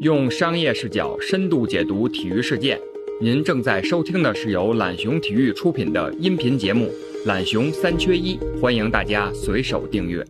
用商业视角深度解读体育事件。您正在收听的是由懒熊体育出品的音频节目《懒熊三缺一》，欢迎大家随手订阅。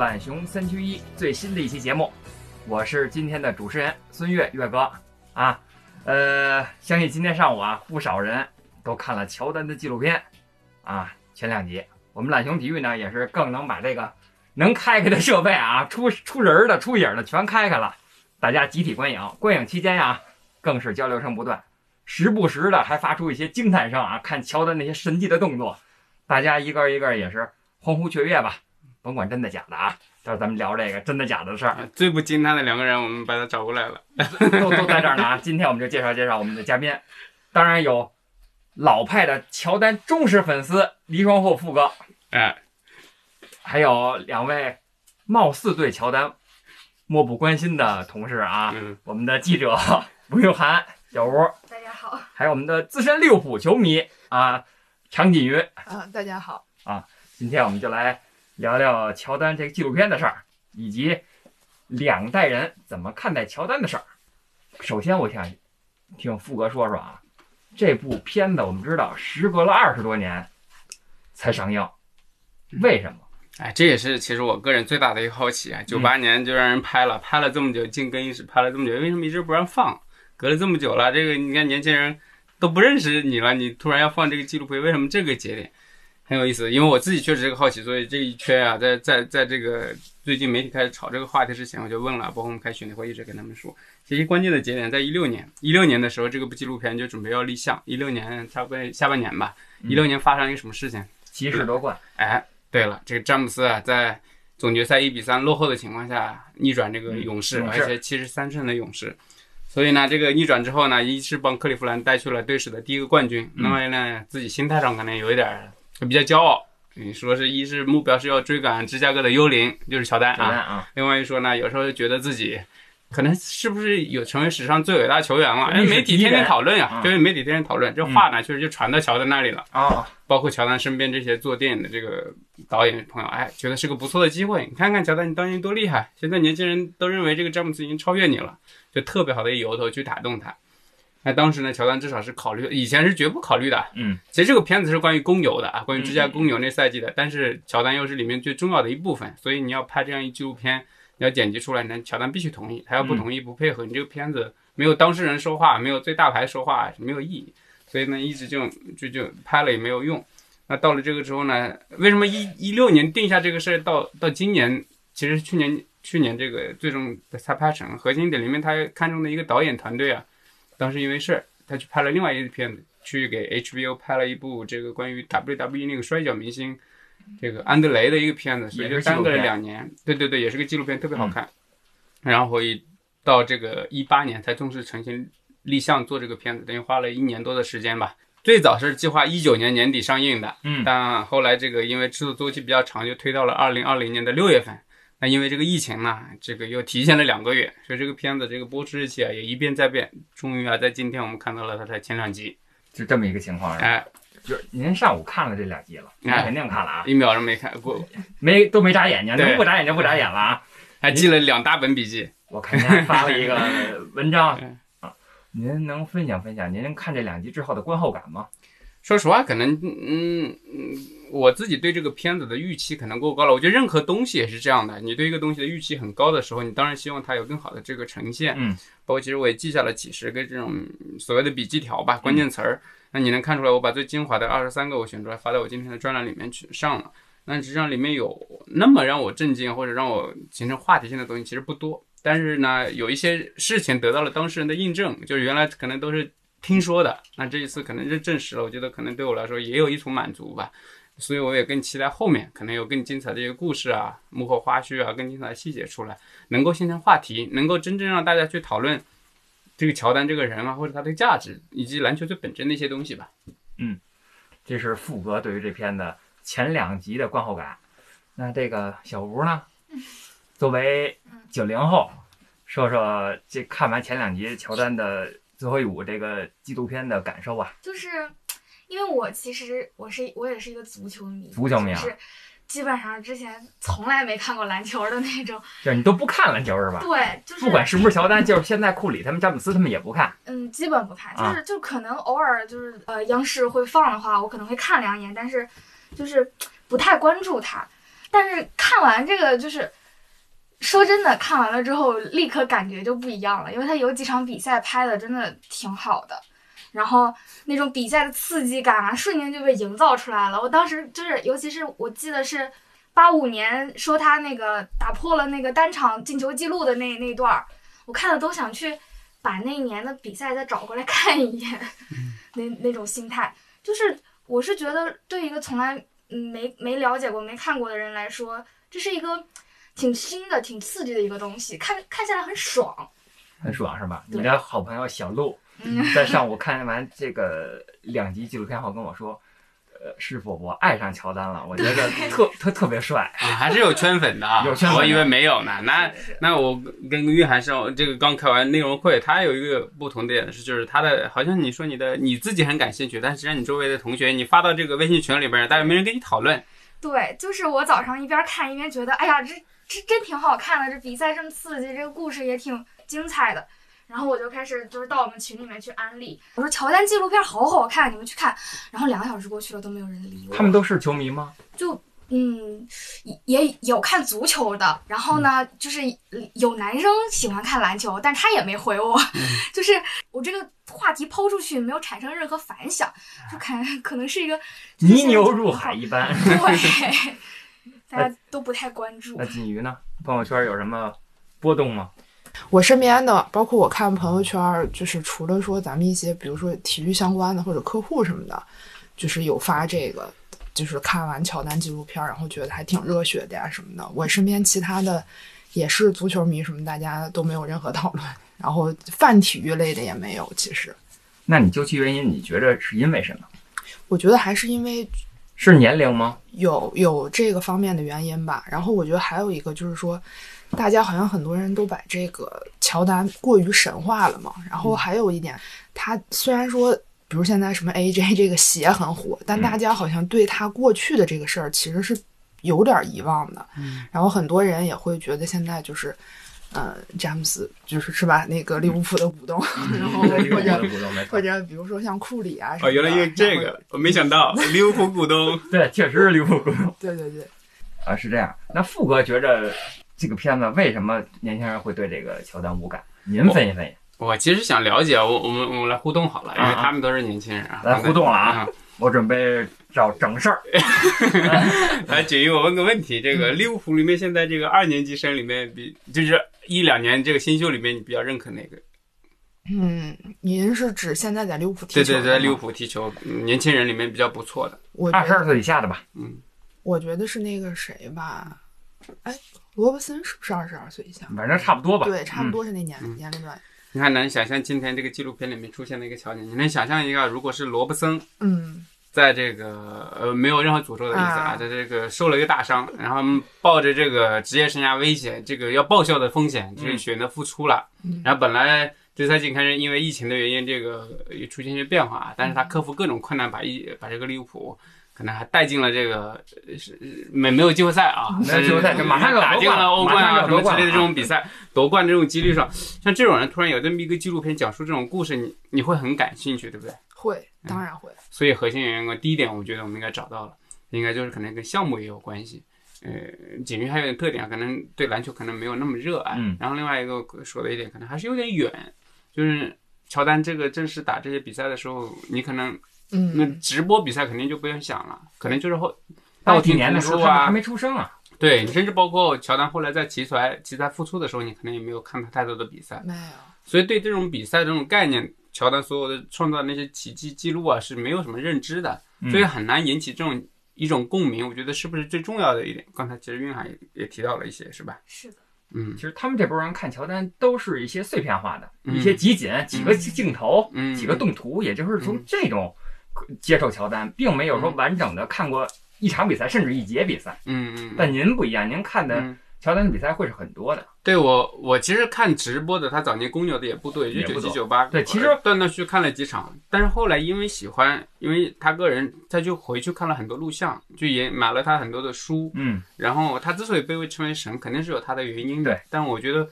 懒熊三缺一最新的一期节目，我是今天的主持人孙越越哥啊。呃，相信今天上午啊，不少人都看了乔丹的纪录片啊，前两集。我们懒熊体育呢，也是更能把这个能开开的设备啊，出出人的、出影的全开开了，大家集体观影。观影期间呀，更是交流声不断，时不时的还发出一些惊叹声啊，看乔丹那些神迹的动作，大家一个一个也是。欢呼雀跃吧，甭管真的假的啊！待会儿咱们聊这个真的假的事儿。最不惊叹的两个人，我们把他找过来了，都都在这儿呢啊！今天我们就介绍介绍我们的嘉宾，当然有老派的乔丹忠实粉丝黎双厚富哥，哎，还有两位貌似对乔丹漠不关心的同事啊，嗯，我们的记者 吴永涵、小吴，大家好还有我们的资深利物浦球迷啊，常锦瑜，啊，大家好啊。今天我们就来聊聊乔丹这个纪录片的事儿，以及两代人怎么看待乔丹的事儿。首先，我想听富哥说说啊，这部片子我们知道时隔了二十多年才上映，为什么？哎，这也是其实我个人最大的一个好奇啊。九八年就让人拍了，拍了这么久，进更衣室拍了这么久，为什么一直不让放？隔了这么久了，这个你看年轻人都不认识你了，你突然要放这个纪录片，为什么这个节点？很有意思，因为我自己确实是个好奇，所以这一圈啊，在在在这个最近媒体开始炒这个话题之前，我就问了，包括我们开选题会一直跟他们说，其实关键的节点在一六年，一六年的时候，这个部纪录片就准备要立项，一六年差不多下半年吧，一六年发生一个什么事情？骑士夺冠。哎，对了，这个詹姆斯啊，在总决赛一比三落后的情况下逆转这个勇士，而且七十三胜的勇士，所以呢，这个逆转之后呢，一是帮克利夫兰带去了队史的第一个冠军，另外呢，自己心态上可能有一点。比较骄傲，你说是一是目标是要追赶芝加哥的幽灵，就是乔丹啊。另外一说呢，有时候觉得自己可能是不是有成为史上最伟大球员了？哎，媒体天天讨论呀，就是媒体天天讨论，这话呢，确实就传到乔丹那里了啊。包括乔丹身边这些做电影的这个导演朋友，哎，觉得是个不错的机会。你看看乔丹，你当年多厉害！现在年轻人都认为这个詹姆斯已经超越你了，就特别好的一由头去打动他。那当时呢，乔丹至少是考虑，以前是绝不考虑的。嗯，其实这个片子是关于公牛的啊，关于芝加哥公牛那赛季的。但是乔丹又是里面最重要的一部分，所以你要拍这样一纪录片，你要剪辑出来，那乔丹必须同意。他要不同意不配合，你这个片子没有当事人说话，没有最大牌说话，没有意义。所以呢，一直就就就拍了也没有用。那到了这个之后呢，为什么一一六年定下这个事儿，到到今年，其实去年去年这个最终才拍成。核心点里面他看中的一个导演团队啊。当时因为事儿，他去拍了另外一个片子，去给 HBO 拍了一部这个关于 WWE 那个摔角明星，这个安德雷的一个片子，所以就耽搁了两年。对对对，也是个纪录片，特别好看。然后一到这个一八年才正式成型立项做这个片子，等于花了一年多的时间吧。最早是计划一九年年底上映的，嗯，但后来这个因为制作周期比较长，就推到了二零二零年的六月份。那因为这个疫情呢，这个又提前了两个月，所以这个片子这个播出日期啊也一变再变。终于啊，在今天我们看到了它的前两集，就这么一个情况。哎，就是您上午看了这两集了，那肯定看了啊，一秒钟没看过，没都没眨眼睛，能不眨眼睛不眨眼了啊。还记了两大本笔记，我看您还发了一个 文章啊，您能分享分享您看这两集之后的观后感吗？说实话，可能嗯嗯，我自己对这个片子的预期可能过高了。我觉得任何东西也是这样的，你对一个东西的预期很高的时候，你当然希望它有更好的这个呈现。嗯，包括其实我也记下了几十个这种所谓的笔记条吧，关键词儿。那你能看出来，我把最精华的二十三个我选出来发到我今天的专栏里面去上了。那实际上里面有那么让我震惊或者让我形成话题性的东西其实不多，但是呢，有一些事情得到了当事人的印证，就是原来可能都是。听说的，那这一次可能是证实了，我觉得可能对我来说也有一种满足吧，所以我也更期待后面可能有更精彩的一个故事啊，幕后花絮啊，更精彩的细节出来，能够形成话题，能够真正让大家去讨论这个乔丹这个人啊，或者他的价值，以及篮球最本真的一些东西吧。嗯这是富哥对于这篇的前两集的观后感。那这个小吴呢？作为九零后，说说这看完前两集乔丹的最后一舞这个纪录片的感受啊。就是 因为我其实我是我也是一个足球迷，足球迷啊就是基本上之前从来没看过篮球的那种。就是你都不看篮球是吧？对，就是不管是不是乔丹，就是现在库里他们、詹姆斯他们也不看。嗯，基本不看，就啊是就可能偶尔就是呃央视会放的话，我可能会看两眼，但是就是不太关注他。但是看完这个就是。说真的，看完了之后立刻感觉就不一样了，因为他有几场比赛拍的真的挺好的，然后那种比赛的刺激感啊，瞬间就被营造出来了。我当时就是，尤其是我记得是八五年说他那个打破了那个单场进球记录的那那一段儿，我看了都想去把那一年的比赛再找过来 看一眼，那那种心态，就是我是觉得对一个从来嗯没没了解过、没看过的人来说，这是一个挺新的、挺刺激的一个东西，看看起来很爽。很爽是吧？你的好朋友小鹿嗯，在上午看完这个两集纪录片后跟我说：“呃，师傅，我爱上乔丹了，我觉得 特特特别帅。啊，还是有圈粉的啊，有圈粉的我以为没有呢。那那我跟约翰上这个刚开完内容会，他有一个不同点是，就是他的好像你说你的你自己很感兴趣，但实际上你周围的同学，你发到这个微信群里边，大家没人跟你讨论。对，就是我早上一边看一边觉得，哎呀，这这真挺好看的，这比赛这么刺激，这个故事也挺精彩的。然后我就开始就是到我们群里面去安利，我说乔丹纪录片好好看，你们去看。然后两个小时过去了都没有人理我。他们都是球迷吗？就嗯，也也有看足球的，然后呢，就是有男生喜欢看篮球，但他也没回我，就是我这个话题抛出去没有产生任何反响，就看可能是一个 泥牛入海一般。对，大家都不太关注那。锦瑜呢？朋友圈有什么波动吗？我身边的，包括我看朋友圈，就是除了说咱们一些，比如说体育相关的或者客户什么的，就是有发这个，就是看完乔丹纪录片儿，然后觉得还挺热血的呀什么的。我身边其他的也是足球迷什么，大家都没有任何讨论，然后泛体育类的也没有。其实那你究其原因，你觉得是因为什么？我觉得还是因为是年龄吗？有有这个方面的原因吧。然后我觉得还有一个就是说，大家好像很多人都把这个乔丹过于神话了嘛。然后还有一点，他虽然说，比如现在什么 AJ 这个鞋很火，但大家好像对他过去的这个事儿其实是有点遗忘的。然后很多人也会觉得现在就是。呃，詹姆斯就是是吧？那个利物浦的股东，然后对或者或者比如说像库里啊什么哦，原来因为这个，我没想到利物浦股东。对，确实是利物浦股东 对对对，啊，是这样。那富哥觉着这个片子为什么年轻人会对这个乔丹无感？您分析分析。我其实想了解，我我们我们来互动好了，因为他们都是年轻人啊。来互动了啊啊！我准备找整事儿。来，景瑜，我问个问题：这个利物浦里面现在这个二年级生里面比，就是一两年这个新秀里面，你比较认可哪个？嗯，您是指现在在利物浦踢球？对对对，利物浦踢球，嗯年轻人里面比较不错的。二十二岁以下的吧？嗯，我觉得是那个谁吧，哎，罗伯森是不是二十二岁以下？反正差不多吧。对，差不嗯。多是那年、嗯年龄段。你看，能想象今天这个纪录片里面出现的一个场景，你能想象一个，如果是罗伯森嗯，在这个呃没有任何诅咒的意思啊啊，在这个受了一个大伤，然后抱着这个职业生涯危险，这个要报销的风险，就是选择复出了。嗯然后本来这赛季开始因为疫情的原因，这个也出现一些变化，但是他克服各种困难，把一把这个利物浦。可能还带进了这个呃是没没有季后赛啊，没有季后赛就马上要打进了了欧冠啊什么之类的这种比赛，夺冠这种几率上，像这种人突然有这么一个纪录片讲述这种故事，你你会很感兴趣，对不对？会，当然会。所以核心原因，第一点，我觉得我们应该找到了，应该就是可能跟项目也有关系。呃，锦瑜还有点特点，可能对篮球可能没有那么热爱。嗯然后另外一个说的一点，可能还是有点远，就是乔丹这个正式打这些比赛的时候，你可能那嗯，直播比赛肯定就不用想了，可能就是后到几年的时候，啊还没出生啊。对，甚至包括乔丹后来在奇才奇才复出的时候，你可能也没有看他太多的比赛。没有。所以对这种比赛这种概念，乔丹所有的创造那些奇迹记录啊是没有什么认知的，嗯所以很难引起这种一种共鸣。我觉得是不是最重要的一点？刚才其实韵涵也也提到了一些，是吧？是的，嗯其实他们这波人看乔丹都是一些碎片化的、嗯一些集锦、几个镜头、嗯几个动图，也就是从这种接受乔丹，并没有说完整的看过一场比赛，甚至一节比赛。嗯嗯，但您不一样，您看的嗯乔丹的比赛会是很多的。对我，我其实看直播的，他早年公牛的也不多，也就九七九八。对其实断断续续看了几场，但是后来因为喜欢，因为他个人，他就回去看了很多录像，就也买了他很多的书。嗯，然后他之所以被称为神，肯定是有他的原因的。对，但我觉得，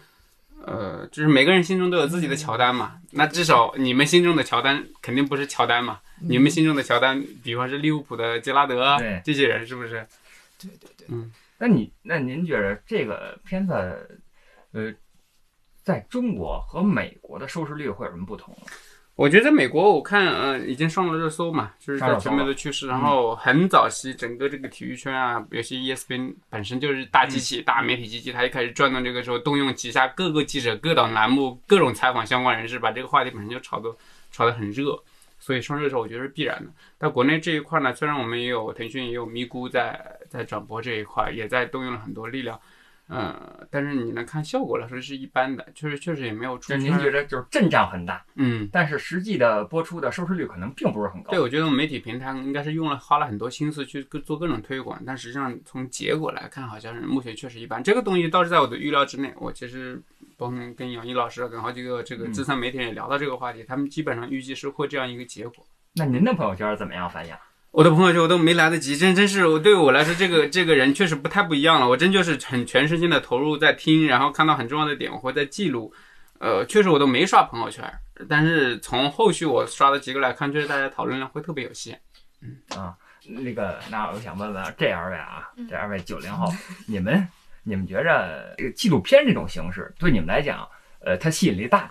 呃，就是每个人心中都有自己的乔丹嘛。那至少你们心中的乔丹肯定不是乔丹嘛。你们心中的乔丹，比方是利物浦的杰拉德对这些人，是不是？对对对，那你那您觉得这个片子，呃，在中国和美国的收视率会有什么不同？我觉得美国，我看呃已经上了热搜嘛，就是在全美的趋势。然后很早期，整个这个体育圈啊，尤其 ESPN 本身就是大机器、大媒体机器，它一开始转动这个时候，动用旗下各个记者、各档栏目、各种采访相关人士，把这个话题本身就炒得炒得很热。所以上热搜，我觉得是必然的。但国内这一块呢，虽然我们也有腾讯也有咪咕在在转播这一块，也在动用了很多力量，呃，但是你能看效果来说是一般的，确实确实也没有出圈。就您觉得就是阵仗很大，嗯，但是实际的播出的收视率可能并不是很高。对，我觉得媒体平台应该是用了花了很多心思去做各种推广，但实际上从结果来看，好像是目前确实一般。这个东西倒是在我的预料之内。我其实包括跟杨毅老师、跟好几个这个资深媒体人也聊到这个话题，他们基本上预计是会这样一个结果。那您的朋友圈怎么样反应？我的朋友圈我都没来得及，真真是我对我来说，这个这个人确实不太不一样了。我真就是很全身心的投入在听，然后看到很重要的点，我会在记录。呃，确实我都没刷朋友圈，但是从后续我刷的几个来看，确实大家讨论量会特别有限。嗯啊，那个，那我想问问这二位啊，嗯这二位九零后，你们你们觉着这个纪录片这种形式对你们来讲，呃，它吸引力大吗？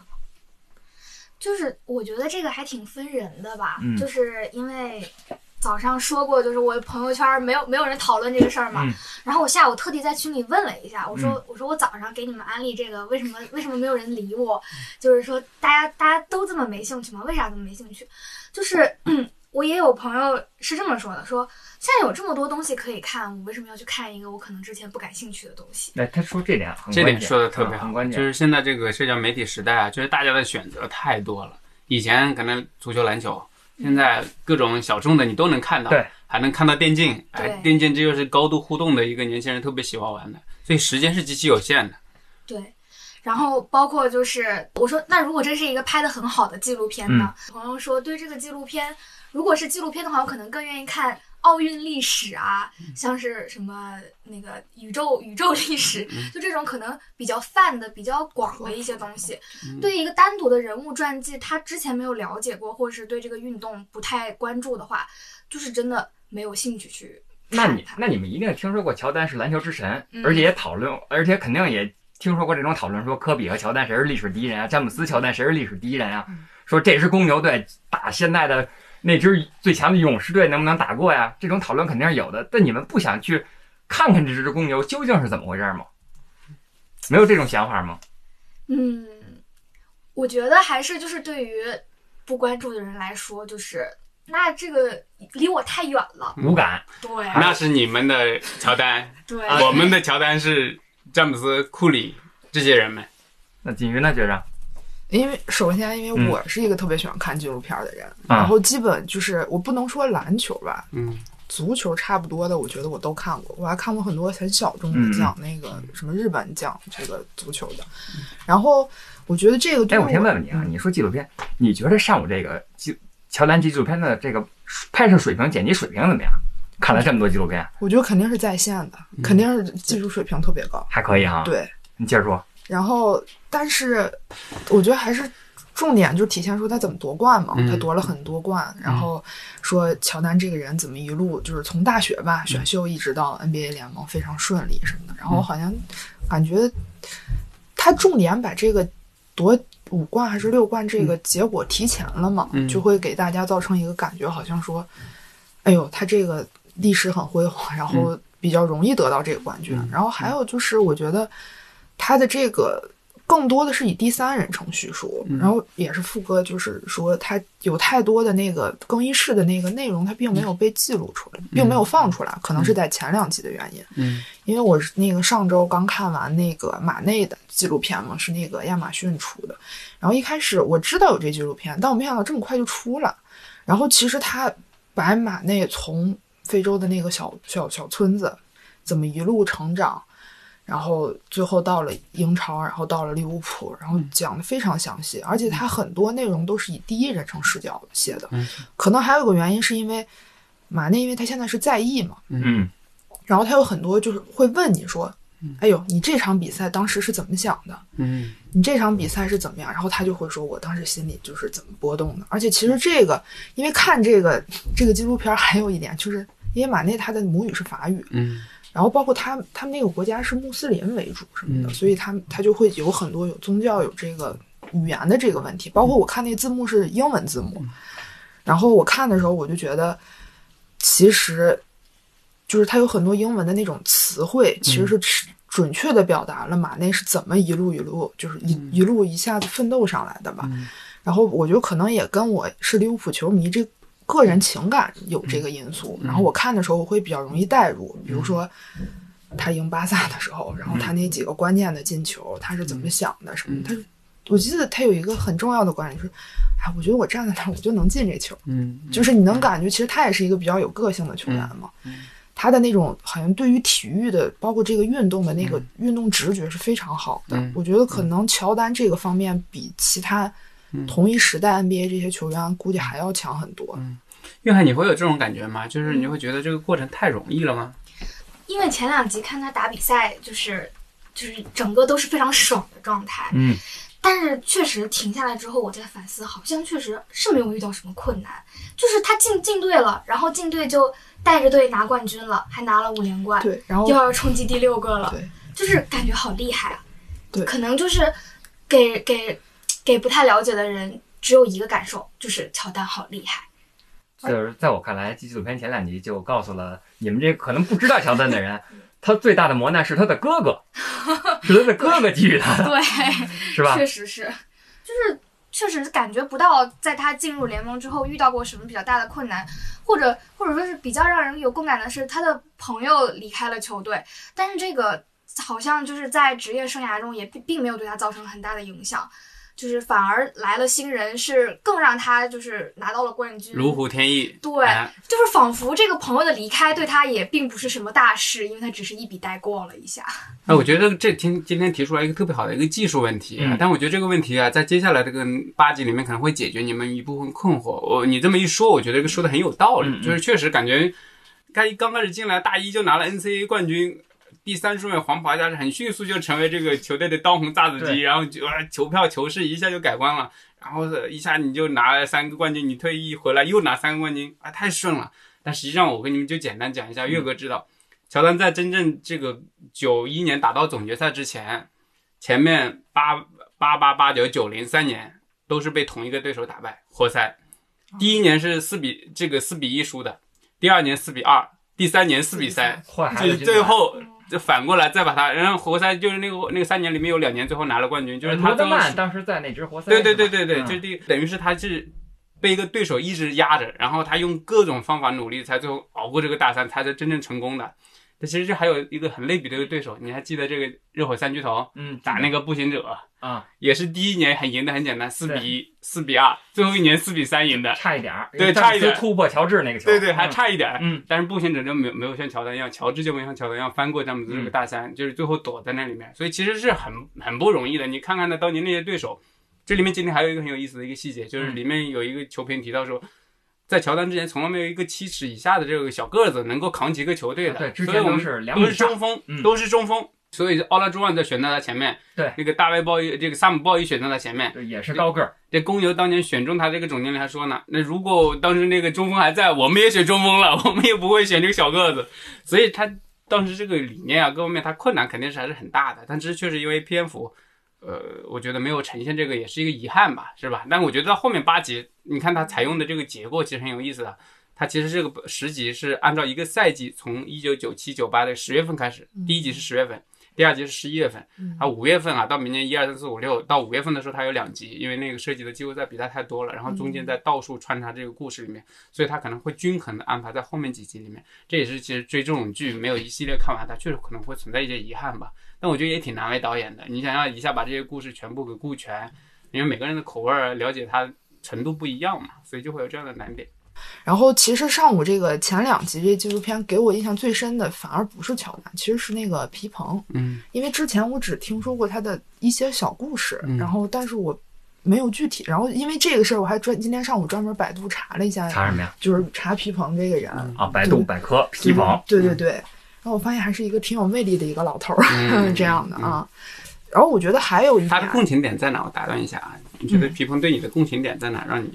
就是我觉得这个还挺分人的吧，嗯就是因为早上说过，就是我朋友圈没有没有人讨论这个事儿嘛，嗯然后我下午特地在群里问了一下，我说、我说我早上给你们安利这个，为什么为什么没有人理我？就是说大家大家都这么没兴趣吗？为啥这么没兴趣？就是。我也有朋友是这么说的，说现在有这么多东西可以看，我为什么要去看一个我可能之前不感兴趣的东西？那他说这点很这点说的特别很关键。就是现在这个社交媒体时代啊，就是大家的选择太多了。以前可能足球、篮球，现在各种小众的你都能看到，对，还能看到电竞。哎对，电竞这就是高度互动的一个年轻人特别喜欢玩的，所以时间是极其有限的。对，然后包括就是我说，那如果这是一个拍的很好的纪录片呢？朋友说对这个纪录片，如果是纪录片的话，我可能更愿意看奥运历史啊，像是什么那个宇宙 宇宙历史，就这种可能比较泛的、比较广的一些东西。对于一个单独的人物传记，他之前没有了解过，或者是对这个运动不太关注的话，就是真的没有兴趣去那。你那你们一定听说过乔丹是篮球之神，嗯而且也讨论，而且肯定也听说过这种讨论，说科比和乔丹谁是历史第一人啊？詹姆斯、乔丹谁是历史第一人啊？说这支公牛队打现在的那支最强的勇士队能不能打过呀？这种讨论肯定是有的，但你们不想去看看这只公牛究竟是怎么回事吗？没有这种想法吗？嗯，我觉得还是就是对于不关注的人来说，就是那这个离我太远了。无感，对那是你们的乔丹，对，我们的乔丹是詹姆斯、库里这些人们。那锦云呢？觉着因为首先，因为嗯我是一个特别喜欢看纪录片的人，啊然后基本就是我不能说篮球吧，嗯，足球差不多的，我觉得我都看过，我还看过很多很小众嗯的讲那个什么日本讲这个足球的，然后我觉得这个对哎，我先问问你啊，你说纪录片，你觉得上午这个纪乔丹纪录片的这个拍摄水平、剪辑水平怎么样？看了这么多纪录片，我觉得肯定是在线的，肯定是技术水平特别高，还可以哈。，对，你接着说。然后但是我觉得还是。重点就体现出他怎么夺冠嘛，嗯他夺了很多冠，然后说乔丹这个人怎么一路就是从大学吧选秀一直到 NBA 联盟非常顺利什么的，然后好像感觉他重点把这个夺五冠还是六冠这个结果提前了嘛，嗯。就会给大家造成一个感觉，好像说，哎呦，他这个历史很辉煌，然后比较容易得到这个冠军。嗯。然后还有就是，我觉得他的这个更多的是以第三人称叙述，嗯然后也是副歌，就是说他有太多的那个更衣室的那个内容，他并没有被记录出来，并没有放出来，可能是在前两集的原因。嗯因为我是那个上周刚看完那个马内的纪录片嘛，是那个亚马逊出的。然后一开始我知道有这纪录片，但我没想到这么快就出了。然后其实他把马内从非洲的那个小小小村子怎么一路成长，然后最后到了英超，然后到了利物浦，然后讲的非常详细，而且他很多内容都是以第一人称视角写的。嗯可能还有个原因是因为马内，因为他现在是在役嘛，嗯然后他有很多就是会问你说，哎呦，你这场比赛当时是怎么想的？嗯你这场比赛是怎么样？然后他就会说，我当时心里就是怎么波动的。而且其实这个，因为看这个这个纪录片，还有一点就是，因为马内他的母语是法语，嗯然后包括他他们那个国家是穆斯林为主什么的，嗯。所以他他就会有很多有宗教有这个语言的这个问题。包括我看那字幕是英文字幕，然后我看的时候我就觉得，其实就是他有很多英文的那种词汇，其实是准准确的表达了马内是怎么一路一路就是一、一路一下子奋斗上来的吧。嗯。然后我觉得可能也跟我是利物浦球迷这个人情感有这个因素。然后我看的时候我会比较容易带入，比如说他赢巴萨的时候，然后他那几个关键的进球，他是怎么想的什么。他我记得他有一个很重要的观点，就是，哎，我觉得我站在那儿我就能进这球，嗯就是你能感觉其实他也是一个比较有个性的球员嘛。他的那种好像对于体育的，包括这个运动的那个运动直觉是非常好的。嗯我觉得可能乔丹这个方面比其他同一时代 NBA 这些球员估计还要强很多。嗯。约翰，你会有这种感觉吗？就是你会觉得这个过程太容易了吗？因为前两集看他打比赛，就是就是整个都是非常爽的状态，嗯。但是确实停下来之后，我在反思，好像确实是没有遇到什么困难，就是他进进队了，然后进队就带着队拿冠军了，还拿了五连冠，对，然后又要冲击第六个了，对。就是感觉好厉害啊。对。可能就是给给给不太了解的人只有一个感受，就是乔丹好厉害。就是在我看来，纪录片前两集就告诉了你们这可能不知道乔丹的人，他最大的磨难是他的哥哥，是他的哥哥给予他的，对，是吧？确实是，就是确实感觉不到在他进入联盟之后遇到过什么比较大的困难，或者或者说是比较让人有共感的是他的朋友离开了球队，但是这个好像就是在职业生涯中也并并没有对他造成很大的影响。就是反而来了新人，是更让他就是拿到了冠军，如虎添翼。对哎就是仿佛这个朋友的离开对他也并不是什么大事，因为他只是一笔带过了一下。哎，我觉得这今今天提出来一个特别好的一个技术问题，啊嗯但我觉得这个问题啊，在接下来这个八集里面可能会解决你们一部分困惑。我你这么一说，我觉得这个说的很有道理，嗯嗯就是确实感觉，刚刚开始进来大一就拿了 NCAA 冠军。第三顺位黄袍加是很迅速就成为这个球队的当红炸子鸡，然后就啊球票球市一下就改观了，然后一下你就拿了三个冠军，你退役回来又拿三个冠军，啊太顺了。但实际上我跟你们就简单讲一下，岳哥知道，乔丹在真正这个九一年打到总决赛之前，前面八八八八九九零三年都是被同一个对手打败活塞。第一年是四比这个四比一输的，第二年四比二，第三年四比三，就最后就反过来再把他，然后活塞就是那个那个三年里面有两年最后拿了冠军，就是他罗德曼当时在那支活塞，对对对对对，嗯就第等于是他是被一个对手一直压着，然后他用各种方法努力，才最后熬过这个大三，才是真正成功的。但其实这还有一个很类比的一个对手，你还记得这个热火三巨头嗯打那个步行者，啊，也是第一年很赢的很简单，四比一、四比二，最后一年四比三赢的。差一点儿，对差一点突破乔治那个球，对对，还嗯差一点儿。嗯但是步行者就没有没有像乔丹一样，乔治就没有像乔丹一样翻过詹姆斯这个大山，就是最后躲在那里面，所以其实是很很不容易的。你看看他当年那些对手，这里面今天还有一个很有意思的一个细节，就是里面有一个球评提到说，在乔丹之前从来没有一个七尺以下的这个小个子能够扛起一个球队的，对之前所以我们都是两都是中锋，嗯都是中锋。所以奥拉朱旺在选在他前面，对那个大卫鲍伊，这个萨姆鲍伊选在他前面，对，也是高个儿，这公牛当年选中他这个总经理还说呢，那如果当时那个中锋还在，我们也选中锋了，我们也不会选这个小个子。所以他当时这个理念啊，各方面他困难肯定是还是很大的，但只是确实因为篇幅，呃，我觉得没有呈现这个也是一个遗憾吧，是吧？但我觉得到后面八集，你看它采用的这个结构其实很有意思的。它其实这个十集是按照一个赛季，从一九九七九八的十月份开始，第一集是十月份，第二集是十一月份，嗯啊，五月份啊，到明年一二三四五六，到五月份的时候，它有两集，因为那个涉及的季后赛比赛太多了，然后中间在到处穿插这个故事里面，所以它可能会均衡的安排在后面几集里面。这也是其实追这种剧没有一系列看完，它确实可能会存在一些遗憾吧。但我觉得也挺难为导演的，你想要一下把这些故事全部给顾全，因为每个人的口味儿了解它程度不一样嘛，所以就会有这样的难点。然后其实上午这个前两集这纪录片给我印象最深的，反而不是乔丹，其实是那个皮蓬。嗯因为之前我只听说过他的一些小故事，嗯然后但是我没有具体。然后因为这个事儿，我还专今天上午专门百度查了一下，查什么呀？就是查皮蓬这个人。啊，百度百科皮蓬，对对对。然后我发现还是一个挺有魅力的一个老头儿，嗯这样的啊。然后我觉得还有一点，他的共情点在哪？我打断一下啊，你觉得皮蓬对你的共情点在哪？让你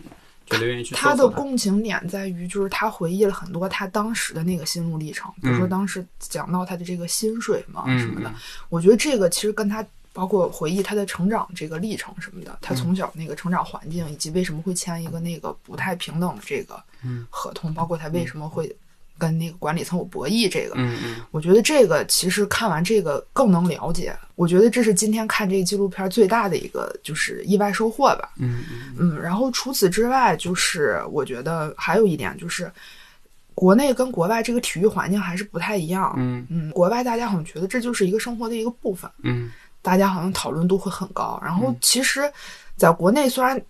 觉得愿意去他的共情点在于，就是他回忆了很多他当时的那个心路历程，比如说嗯。当时讲到他的这个薪水嘛嗯什么的，我觉得这个其实跟他包括回忆他的成长这个历程什么的，他从小那个成长环境，以及为什么会签一个那个不太平等的这个嗯。合同，包括他为什么会跟那个管理层有博弈这个，嗯嗯我觉得这个其实看完这个更能了解。我觉得这是今天看这个纪录片最大的一个就是意外收获吧。嗯嗯嗯，然后除此之外，就是我觉得还有一点就是，国内跟国外这个体育环境还是不太一样。嗯嗯，国外大家好像觉得这就是一个生活的一个部分，嗯大家好像讨论度会很高。然后其实，在国内虽然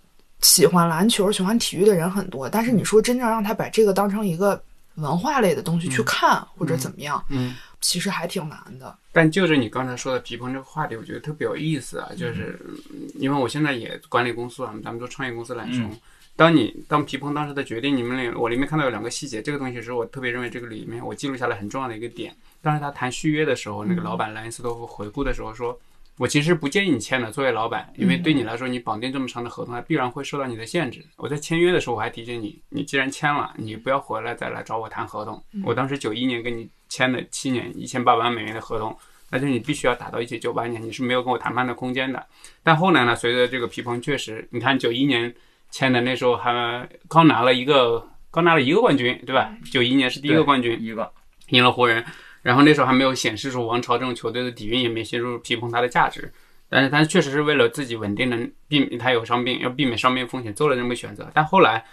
喜欢篮球、喜欢体育的人很多，但是你说真正让他把这个当成一个文化类的东西去看、或者怎么样，嗯。其实还挺难的。但就是你刚才说的皮蓬这个话题，我觉得特别有意思啊，就是嗯因为我现在也管理公司啊，咱们做创业公司懒熊。嗯当你当皮蓬当时的决定，你们里我里面看到有两个细节，这个东西是我特别认为这个里面我记录下来很重要的一个点。当时他谈续约的时候，那个老板莱恩斯多夫回顾的时候说。我其实不建议你签的，作为老板，因为对你来说，你绑定这么长的合同，它必然会受到你的限制。我在签约的时候，我还提醒你，你既然签了，你不要回来再来找我谈合同。我当时九一年跟你签的七年一千八百万美元的合同，那就是你必须要打到一九九八年，你是没有跟我谈判的空间的。但后来呢，随着这个皮蓬确实，你看九一年签的那时候还刚拿了一个刚拿了一个冠军，对吧？九一年是第一个冠军，一个赢了湖人，然后那时候还没有显示出王朝这种球队的底蕴，也没显示出皮蓬他的价值。但是他确实是为了自己稳定的避免他有伤病，要避免伤病风险做了这么个选择。但后来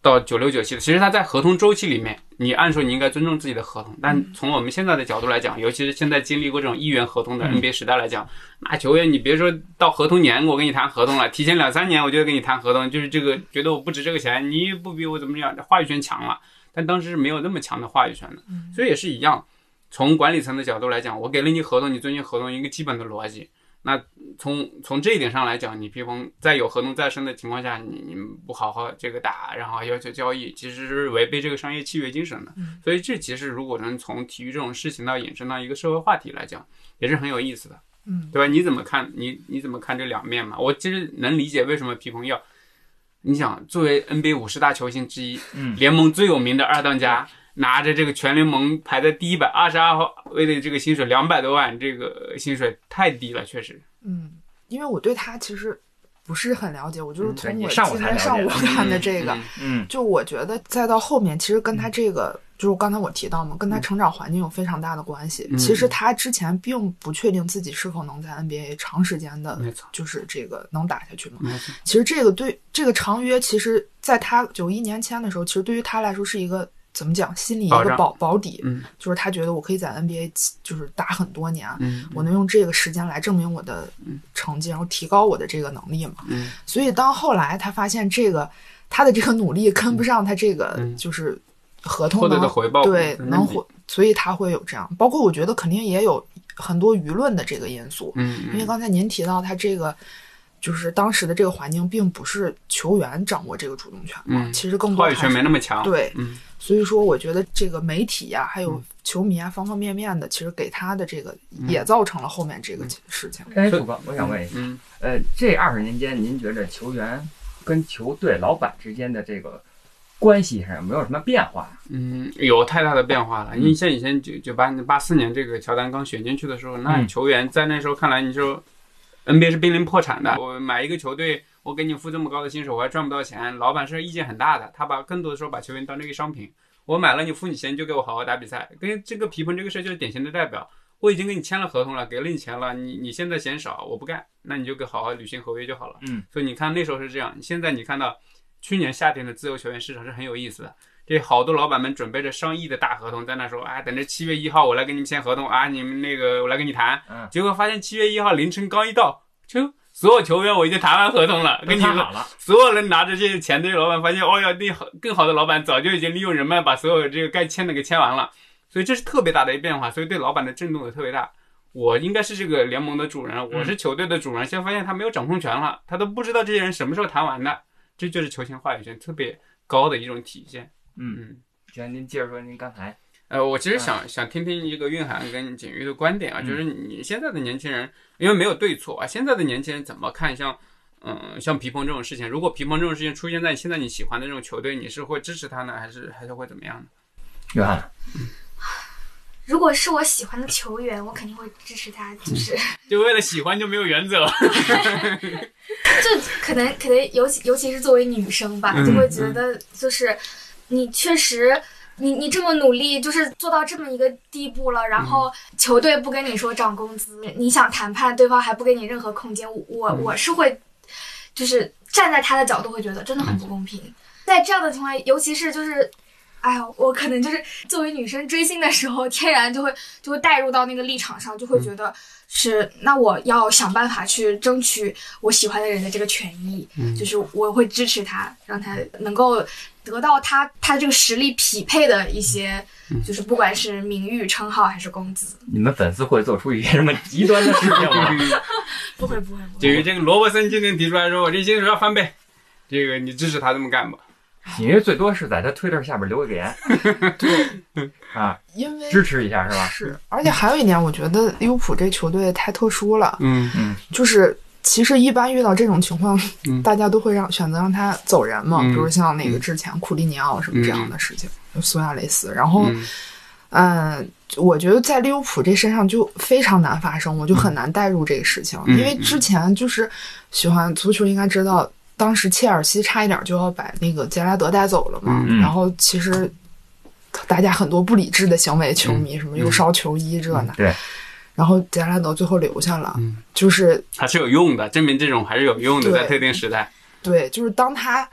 到九六九七，其实他在合同周期里面，你按说你应该尊重自己的合同，但从我们现在的角度来讲，尤其是现在经历过这种一元合同的 NBA 时代来讲，那球员你别说到合同年我跟你谈合同了，提前两三年我就跟你谈合同，就是这个觉得我不值这个钱，你不比我怎么样，话语权强了。但当时是没有那么强的话语权的，所以也是一样。从管理层的角度来讲，我给了你合同，你遵循合同一个基本的逻辑。那从从这一点上来讲，你皮蓬在有合同在身的情况下，你你们不好好这个打，然后要求交易，其实是违背这个商业契约精神的。所以这其实如果能从体育这种事情到衍生到一个社会话题来讲，也是很有意思的，嗯，对吧？你怎么看？你你怎么看这两面嘛？我其实能理解为什么皮蓬要。你想，作为 NBA 五十大球星之一，嗯联盟最有名的二当家，拿着这个全联盟排在第一百二十二号位的这个薪水，两百多万，这个薪水太低了，确实。嗯，因为我对他其实不是很了解，我就是从我上今天上午看的这个，嗯嗯就我觉得再到后面，其实跟他这个，就是刚才我提到嘛，跟他成长环境有非常大的关系。嗯其实他之前并不确定自己是否能在 NBA 长时间的，没错，就是这个能打下去嘛。没错，其实这个对这个长约，其实在他九一年签的时候，其实对于他来说是一个怎么讲，心里一个保保底，嗯就是他觉得我可以在 NBA 就是打很多年，嗯我能用这个时间来证明我的成绩，然后提高我的这个能力嘛。嗯所以当后来他发现这个他的这个努力跟不上他这个嗯就是合同的回报对嗯能回，所以他会有这样。包括我觉得肯定也有很多舆论的这个因素，嗯因为刚才您提到他这个。就是当时的这个环境，并不是球员掌握这个主动权嘛，嗯其实更多话语权没那么强。对嗯所以说，我觉得这个媒体呀、还有球迷啊，方方面面的，其实给他的这个也造成了后面这个事情。我想问一下，嗯。呃，这二十年间，您觉得球员跟球队老板之间的这个关系上有没有什么变化？嗯，有太大的变化了。嗯。因为像以前九九八八四年这个乔丹刚选进去的时候，那嗯。球员在那时候看来，你说 NBA 是濒临破产的，我买一个球队，我给你付这么高的薪水，我还赚不到钱，老板是意见很大的，他把更多的时候把球员当成一个商品。我买了你付你钱，就给我好好打比赛。跟这个皮蓬这个事儿就是典型的代表。我已经跟你签了合同了，给了你钱了，你你现在嫌少，我不干，那你就给好好履行合约就好了。嗯，所以你看那时候是这样，现在你看到去年夏天的自由球员市场是很有意思的。这好多老板们准备着上亿的大合同，在那说啊，等着七月一号我来给你们签合同啊，你们那个我来跟你谈。嗯，结果发现七月一号凌晨刚一到，就所有球员我已经谈完合同了，跟你说，谈好了，所有人拿着这些钱，这些老板发现，哦呀，那好更好的老板早就已经利用人脉把所有这个该签的给签完了，所以这是特别大的一变化，所以对老板的震动也特别大。我应该是这个联盟的主人，我是球队的主人，现在发现他没有掌控权了，他都不知道这些人什么时候谈完的，这就是球星话语权特别高的一种体现。嗯，嗯。行，您接着说，您刚才，呃，我其实想想听听一个蕴含跟景瑜的观点啊，嗯就是你现在的年轻人，因为没有对错啊，现在的年轻人怎么看像，嗯、像皮蓬这种事情？如果皮蓬这种事情出现在现在你喜欢的这种球队，你是会支持他呢，还是还是会怎么样呢？约翰，如果是我喜欢的球员，我肯定会支持他，就是 就为了喜欢就没有原则？就可能可能尤其尤其是作为女生吧，嗯就会觉得就是你确实。你你这么努力，就是做到这么一个地步了，然后球队不跟你说涨工资，你想谈判，对方还不给你任何空间，我我是会，就是站在他的角度会觉得真的很不公平。在这样的情况，尤其是就是，哎呀，我可能就是作为女生追星的时候，天然就会就会带入到那个立场上，就会觉得是那我要想办法去争取我喜欢的人的这个权益，就是我会支持他，让他能够得到他他这个实力匹配的一些，就是不管是名誉、称号还是工资，你们粉丝会做出一些什么极端的事情吗？不会不会不至于会。这个罗伯森今天提出来说，我这薪水要翻倍，这个你支持他这么干吧？你这最多是在他推特下边留个言，啊，因为支持一下是吧？是，而且还有一点，我觉得利物浦这球队太特殊了，嗯嗯就是其实一般遇到这种情况，嗯。大家都会让选择让他走人嘛，嗯。比如像那个之前库利尼奥什么这样的事情，就苏亚雷斯，然后嗯。嗯，我觉得在利物浦这身上就非常难发生，我就很难带入这个事情，嗯因为之前就是喜欢足球，应该知道。当时切尔西差一点就要把那个杰拉德带走了嘛，嗯然后其实大家很多不理智的行为，球迷什么又嗯烧球衣这那，对，然后杰拉德最后留下了，嗯就是还是有用的，证明这种还是有用的，在特定时代。对，就是当他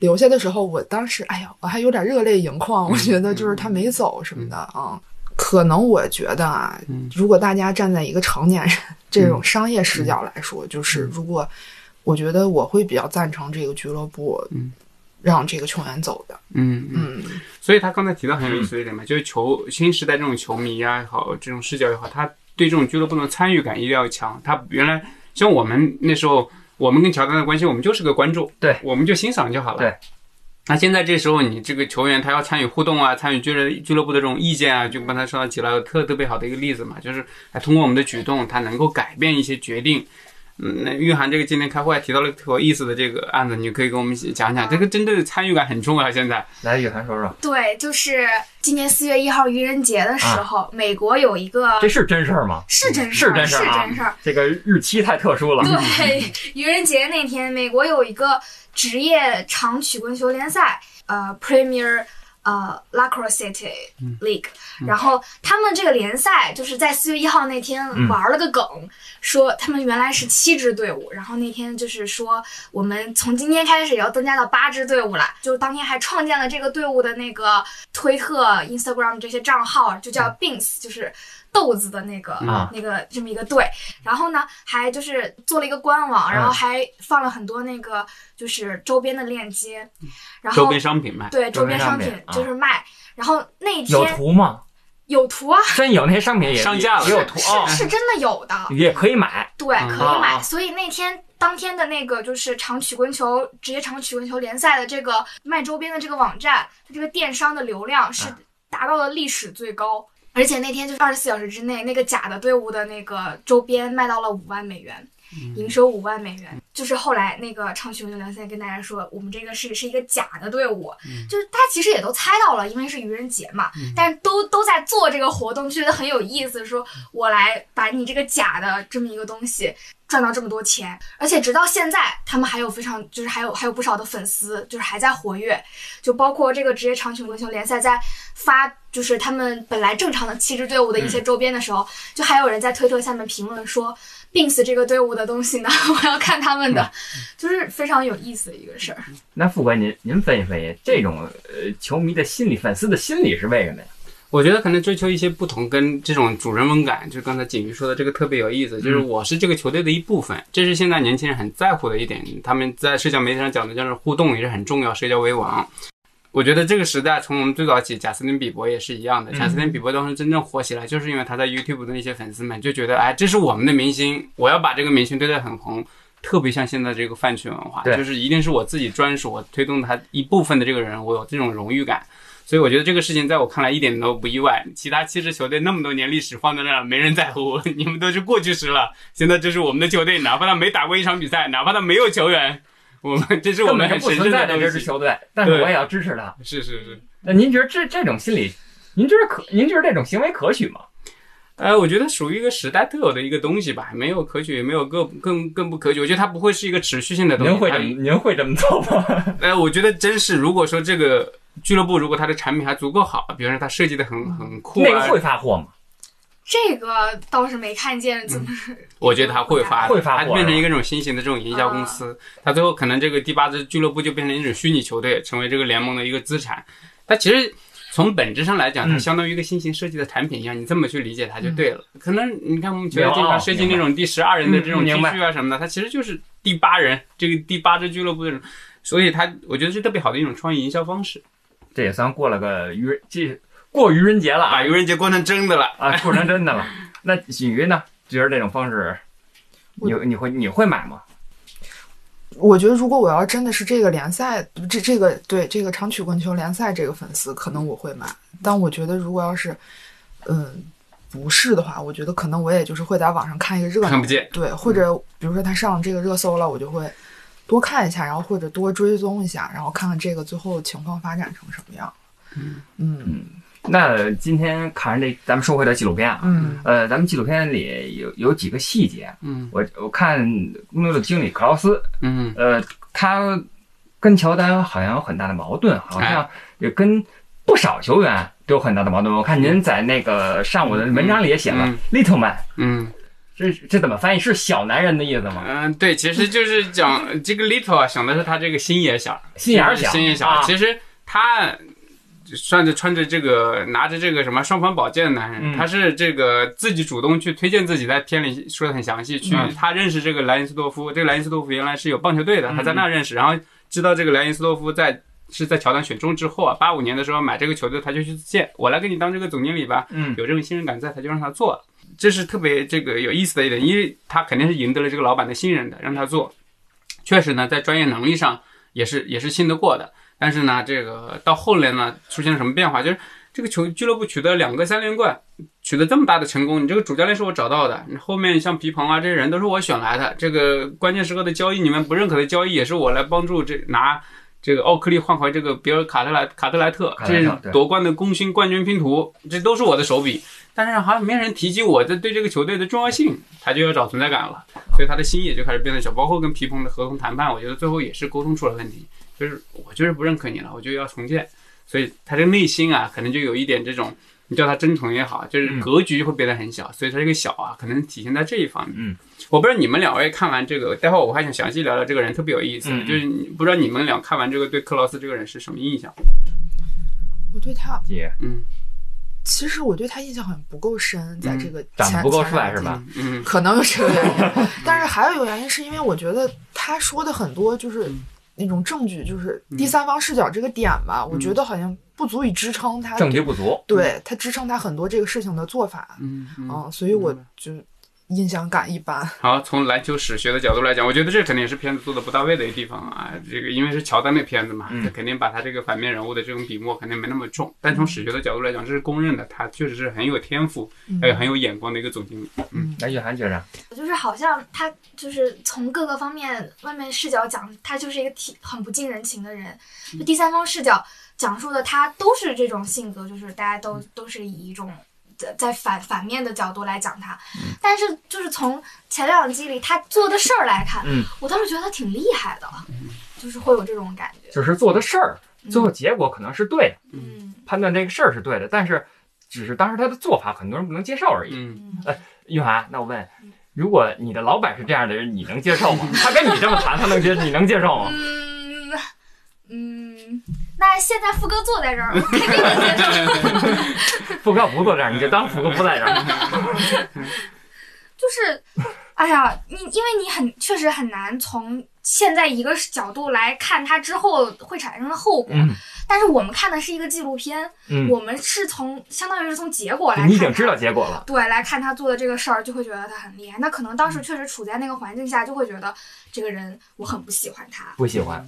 留下的时候，我当时哎呀，我还有点热泪盈眶。我觉得就是他没走什么的啊、可能我觉得啊，嗯如果大家站在一个成年人这种商业视角来说，就是如果我觉得我会比较赞成这个俱乐部嗯让这个球员走的。嗯嗯。嗯，所以他刚才提到很有意思的一点嘛，就是球新时代这种球迷呀也好，这种视角也好，他对这种俱乐部的参与感一定要强。他原来像我们那时候，我们跟乔丹的关系，我们就是个观众，对，我们就欣赏就好了。对。那现在这时候，你这个球员他要参与互动啊，参与俱乐俱乐部的这种意见啊，就刚才说到起了特特别好的一个例子嘛，就是哎通过我们的举动，他能够改变一些决定。嗯，那玉涵这个今天开会还提到了特有意思的这个案子，你可以跟我们讲讲，这个针对的参与感很重要。现在，来，雨涵说说，对，就是今年四月一号愚人节的时候，美国有一个这是真事儿吗？是真事儿，是真事儿啊真事儿。这个日期太特殊了。对，愚人节那天，美国有一个职业长曲棍球联赛，呃，Premier 呃 Lacrosse City League，、然后他们这个联赛就是在四月一号那天嗯。玩了个梗，说他们原来是七支队伍，然后那天就是说我们从今天开始也要增加到八支队伍了，就当天还创建了这个队伍的那个推特、Instagram 这些账号，就叫 Binks，就是豆子的那个、啊。那个这么一个队，然后呢还就是做了一个官网，然后还放了很多那个就是周边的链接，然后周边商品卖，对周边商品就是卖，然后那天有天图吗？有图啊，真有那些商品也上架了。也有图啊，是真的有的，也可以买。对，嗯。可以买。啊。所以那天当天的那个就是长曲棍球职业长曲棍球联赛的这个卖周边的这个网站，它这个电商的流量是啊达到了历史最高。而且那天就是二十四小时之内，那个假的队伍的那个周边卖到了五万美元，营收五万美元。就是后来那个长曲棍球联赛跟大家说，我们这个是是一个假的队伍，就是大家其实也都猜到了，因为是愚人节嘛，但是都都在做这个活动，觉得很有意思，说我来把你这个假的这么一个东西。赚到这么多钱，而且直到现在，他们还有非常就是还有还有不少的粉丝，就是还在活跃，就包括这个职业长曲棍球联赛在发就是他们本来正常的七支队伍的一些周边的时候，就还有人在推特下面评论说，病死这个队伍的东西呢，我要看他们的，就是非常有意思的一个事儿。那副官您您分析分析这种呃球迷的心理、粉丝的心理是为什么呀？我觉得可能追求一些不同，跟这种主人翁感，就是刚才景瑜说的这个特别有意思。就是我是这个球队的一部分，这是现在年轻人很在乎的一点。他们在社交媒体上讲的就是互动也是很重要，社交为王。我觉得这个时代从我们最早起，贾斯汀比伯也是一样的。贾斯汀比伯当时真正火起来，就是因为他在 YouTube 的那些粉丝们就觉得，哎，这是我们的明星，我要把这个明星推得很红。特别像现在这个饭圈文化，就是一定是我自己专属，我推动他一部分的这个人，我有这种荣誉感。所以我觉得这个事情在我看来一点都不意外。其他七支球队那么多年历史放在那儿，没人在乎，你们都是过去式了。现在这是我们的球队，哪怕他没打过一场比赛，哪怕他没有球员，我们这是我们不存在的这支球队，但是我也要支持他。是是是。那您觉得这这种心理，您觉得可？您觉得这种行为可取吗？呃，我觉得属于一个时代特有的一个东西吧，没有可取，也没有更更更不可取。我觉得它不会是一个持续性的东西。您会这么您会这么做吗？呃，我觉得真是，如果说这个。俱乐部如果它的产品还足够好，比方说它设计的很很酷，那个会发货吗？这个倒是没看见，怎么？我觉得他会发，会发它变成一个这种新型的这种营销公司，它最后可能这个第八支俱乐部就变成一种虚拟球队，成为这个联盟的一个资产。它其实从本质上来讲，它相当于一个新型设计的产品一样，你这么去理解它就对了。可能你看我们球队经常设计那种第十二人的这种 T 恤啊什么的，它其实就是第八人这个第八支俱乐部的，所以它我觉得是特别好的一种创意营销方式。这也算过了个愚人，这过愚人节了，把愚人节过成真的了啊，过成真的了。那锦瑜呢？觉得这种方式，你你会你会买吗？我觉得如果我要真的是这个联赛，这这个对这个长曲棍球联赛这个粉丝，可能我会买。但我觉得如果要是，嗯，不是的话，我觉得可能我也就是会在网上看一个热闹，看不见。对，或者比如说他上这个热搜了，我就会。多看一下，然后或者多追踪一下，然后看看这个最后情况发展成什么样。嗯嗯，那今天看完这，咱们说回到纪录片啊，嗯，呃，咱们纪录片里有有几个细节，嗯，我我看公牛的经理克劳斯，嗯，呃，他跟乔丹好像有很大的矛盾，好像也跟不少球员都有很大的矛盾。我看您在那个上午的文章里也写了，Little Man，嗯。这这怎么翻译？是小男人的意思吗？嗯，对，其实就是讲这个 little 啊，想的是他这个心也小，心眼小，心也小。其实他算着穿着这个拿着这个什么双方宝剑的男人，他是这个自己主动去推荐自己，在片里说的很详细。去他认识这个莱因斯多夫，这个莱因斯多夫原来是有棒球队的，他在那认识，然后知道这个莱因斯多夫在是在乔丹选中之后啊，八五年的时候买这个球队，他就去见我来给你当这个总经理吧。嗯，有这种信任感在，他就让他做了。这是特别这个有意思的一点，因为他肯定是赢得了这个老板的信任的，让他做。确实呢，在专业能力上也是也是信得过的。但是呢，这个到后来呢，出现了什么变化？就是这个球俱乐部取得两个三连冠，取得这么大的成功，你这个主教练是我找到的，你后面像皮蓬啊这些人都是我选来的。这个关键时刻的交易，你们不认可的交易，也是我来帮助这拿这个奥克利换回这个比尔卡特莱卡特莱特，这夺冠的功勋冠军拼图，这都是我的手笔。但是好像没人提及我这对这个球队的重要性，他就要找存在感了，所以他的心也就开始变得小。包括跟皮蓬的合同谈判，我觉得最后也是沟通出了问题，就是我就是不认可你了，我就要重建。所以他这个内心啊，可能就有一点这种，你叫他真诚也好，就是格局会变得很小。所以他这个小啊，可能体现在这一方面。嗯，我不知道你们两位看完这个，待会儿我还想详细聊聊这个人，特别有意思。就是不知道你们俩看完这个对克劳斯这个人是什么印象？我对他，姐，嗯。其实我对他印象好像不够深，在这个长得不够帅是吧？嗯，可能有这个原因，但是还有一个原因是因为我觉得他说的很多就是那种证据，就是第三方视角这个点吧，我觉得好像不足以支撑他证据不足，对他支撑他很多这个事情的做法，嗯嗯，所以我就印象感一般。好，从篮球史学的角度来讲，我觉得这肯定也是片子做的不到位的一个地方啊。这个因为是乔丹的片子嘛，嗯他肯定把他这个反面人物的这种笔墨肯定没那么重。但从史学的角度来讲，这是公认的，他确实是很有天赋，还有很有眼光的一个总经理。嗯，来雨涵觉着，就是好像他就是从各个方面外面视角讲，他就是一个挺很不近人情的人，就第三方视角讲述的他都是这种性格，就是大家都都是以一种。在在反反面的角度来讲他，但是就是从前两季里他做的事儿来看，嗯我倒是觉得他挺厉害的，就是会有这种感觉。就是做的事儿，最后结果可能是对的，嗯判断这个事儿是对的，但是只是当时他的做法很多人不能接受而已。嗯，哎，玉涵，那我问，如果你的老板是这样的人，你能接受吗？他跟你这么谈，他能接，你能接受吗？嗯嗯，那现在副哥坐在这儿，我肯定能接受。富哥不坐这儿，你就当副哥不在这儿。就是，哎呀，你因为你很确实很难从现在一个角度来看它之后会产生的后果，嗯但是我们看的是一个纪录片，嗯，我们是从相当于是从结果来看，你已经知道。结果了。对，来看他做的这个事儿，就会觉得他很厉害。那可能当时确实处在那个环境下，就会觉得这个人我很不喜欢他。不喜欢，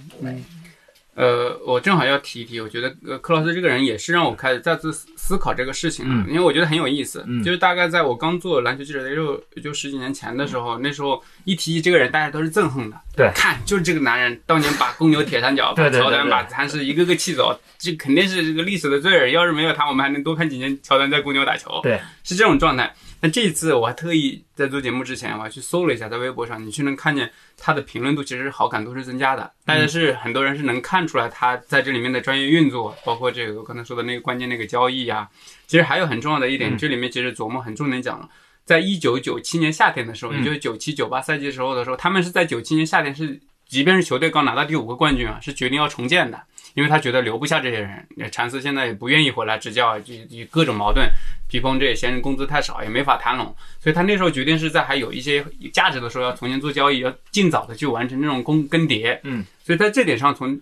呃，我正好要提一提，我觉得呃，克劳斯这个人也是让我开始再次思思考这个事情啊，嗯因为我觉得很有意思。嗯就是大概在我刚做篮球记者的，时候也就十几年前的时候，那时候一提起这个人，大家都是憎恨的。对看就是这个男人当年把公牛铁三角、把乔丹、把詹士一个个气走，这肯定是这个历史的罪人。要是没有他，我们还能多看几年乔丹在公牛打球。对，是这种状态。那这一次我还特意在做节目之前，我还去搜了一下，在微博上，你去能看见他的评论度其实好感度是增加的，大家是很多人是能看出来他在这里面的专业运作，包括这个我刚才说的那个关键那个交易啊。其实还有很重要的一点，嗯这里面其实琢磨很重点讲了。在一九九七年夏天的时候，嗯也就是九七九八赛季时候的时候，他们是在九七年夏天是，即便是球队刚拿到第五个冠军啊，是决定要重建的，因为他觉得留不下这些人，呃禅师现在也不愿意回来执教，就就各种矛盾，皮蓬这也嫌人工资太少，也没法谈拢，所以他那时候决定是在还有一些价值的时候要重新做交易，要尽早的去完成这种更更迭。嗯，所以在这点上，从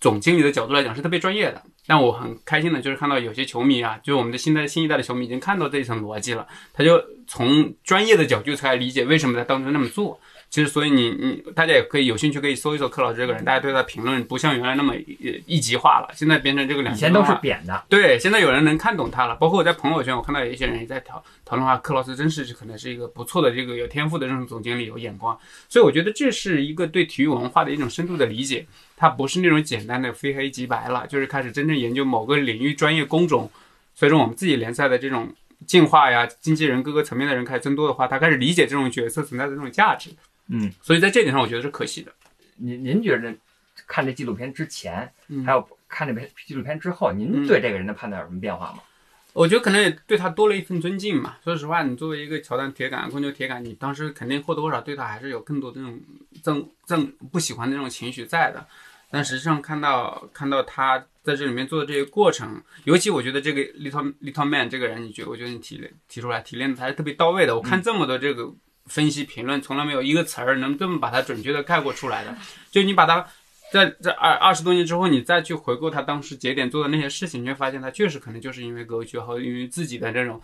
总经理的角度来讲是特别专业的。但我很开心的就是看到有些球迷啊，就是我们的新代新一代的球迷已经看到这一层逻辑了，他就从专业的角度才理解为什么他当初那么做。其实，所以你你大家也可以有兴趣可以搜一搜克劳这个人，大家对他评论不像原来那么一一极化了，现在变成这个两极以前都是化扁的。对，现在有人能看懂他了，包括我在朋友圈，我看到有一些人也在讨讨论话，克劳斯真是可能是一个不错的这个有天赋的这种总经理，有眼光。所以我觉得这是一个对体育文化的一种深度的理解，它不是那种简单的非黑即白了，就是开始真正研究某个领域专业工种。随着我们自己联赛的这种进化呀，经纪人各个层面的人开始增多的话，他开始理解这种角色存在的这种价值。嗯，所以在这点上，我觉得是可惜的。您您觉得看这纪录片之前，嗯还有看这篇纪录片之后，您对这个人的判断有什么变化吗？我觉得可能也对他多了一份尊敬嘛。说实话，你作为一个乔丹铁杆、公牛铁杆，你当时肯定或多或少对他还是有更多的那种憎憎不喜欢的那种情绪在的。但实际上看到看到他在这里面做的这些过程，尤其我觉得这个 little little man 这个人，你觉得我觉得你提提出来提炼的还是特别到位的。我看这么多这个分析评论，从来没有一个词儿能这么把它准确的概括出来的。就你把它在在二二十多年之后，你再去回顾他当时节点做的那些事情，你会发现他确实可能就是因为格局和因为自己的这种，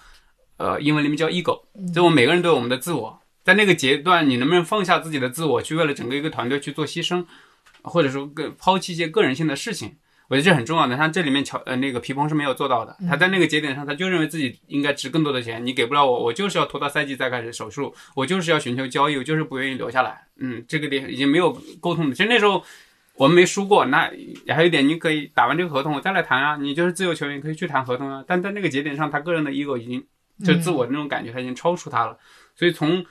呃，英文里面叫 ego，就我们每个人都有我们的自我，在那个阶段，你能不能放下自己的自我，去为了整个一个团队去做牺牲，或者说更抛弃一些个人性的事情？我觉得这很重要的。像这里面乔呃那个皮蓬是没有做到的，他在那个节点上，他就认为自己应该值更多的钱，你给不了我，我就是要拖到赛季再开始手术，我就是要寻求交易，我就是不愿意留下来。嗯，这个点已经没有沟通的。其实那时候我们没输过，那还有一点，你可以打完这个合同，我再来谈啊，你就是自由球员，可以去谈合同啊。但在那个节点上，他个人的 ego 已经就自我的那种感觉，他已经超出他了。所以从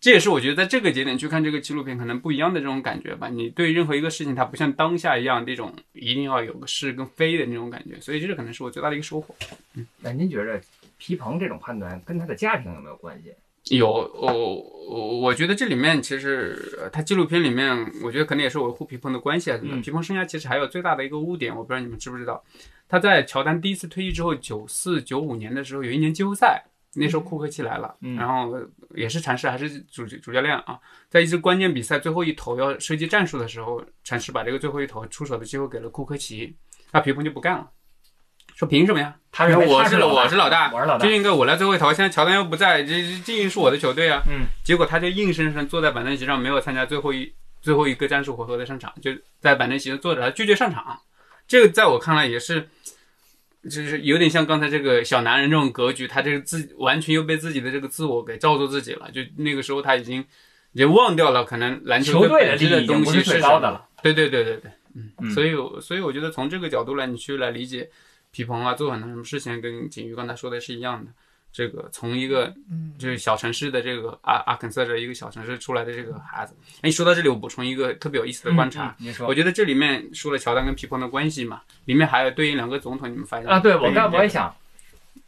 这也是我觉得在这个节点去看这个纪录片可能不一样的这种感觉吧。你对任何一个事情，它不像当下一样那种一定要有个是跟非的那种感觉。所以这可能是我最大的一个收获。嗯那您觉得皮蓬这种判断跟他的家庭有没有关系？有，我我我觉得这里面其实呃他纪录片里面，我觉得可能也是维护皮蓬的关系啊什么的。嗯皮蓬生涯其实还有最大的一个污点，我不知道你们知不知道，他在乔丹第一次退役之后，九四九五年的时候，有一年季后赛，那时候库克奇来了，嗯然后也是禅师还是主主教练啊，在一支关键比赛最后一投要设计战术的时候，禅师把这个最后一投出手的机会给了库克奇，那皮蓬就不干了，说凭什么呀？他说我是我是老大我是老大就，应该我来最后一投。现在乔丹又不在，这这这是我的球队啊。嗯，结果他就硬生生坐在板凳席上，没有参加最后一最后一个战术回合的上场，就在板凳席上坐着，他拒绝上场。这个在我看来也是，就是有点像刚才这个小男人这种格局，他这个自完全又被自己的这个自我给罩住自己了。就那个时候他已经已经忘掉了，可能篮球球队的本质利益已经东西不是最高的了。对对对对对，嗯，嗯所以我所以我觉得从这个角度来，你去来理解皮蓬啊做很多什么事情，跟景瑜刚才说的是一样的。这个从一个嗯就是小城市的这个阿阿肯色的一个小城市出来的这个孩子，哎，说到这里，我补充一个特别有意思的观察。嗯嗯你说我觉得这里面说了乔丹跟皮蓬的关系嘛，里面还有对应两个总统，你们发现吗啊，对我刚我也想，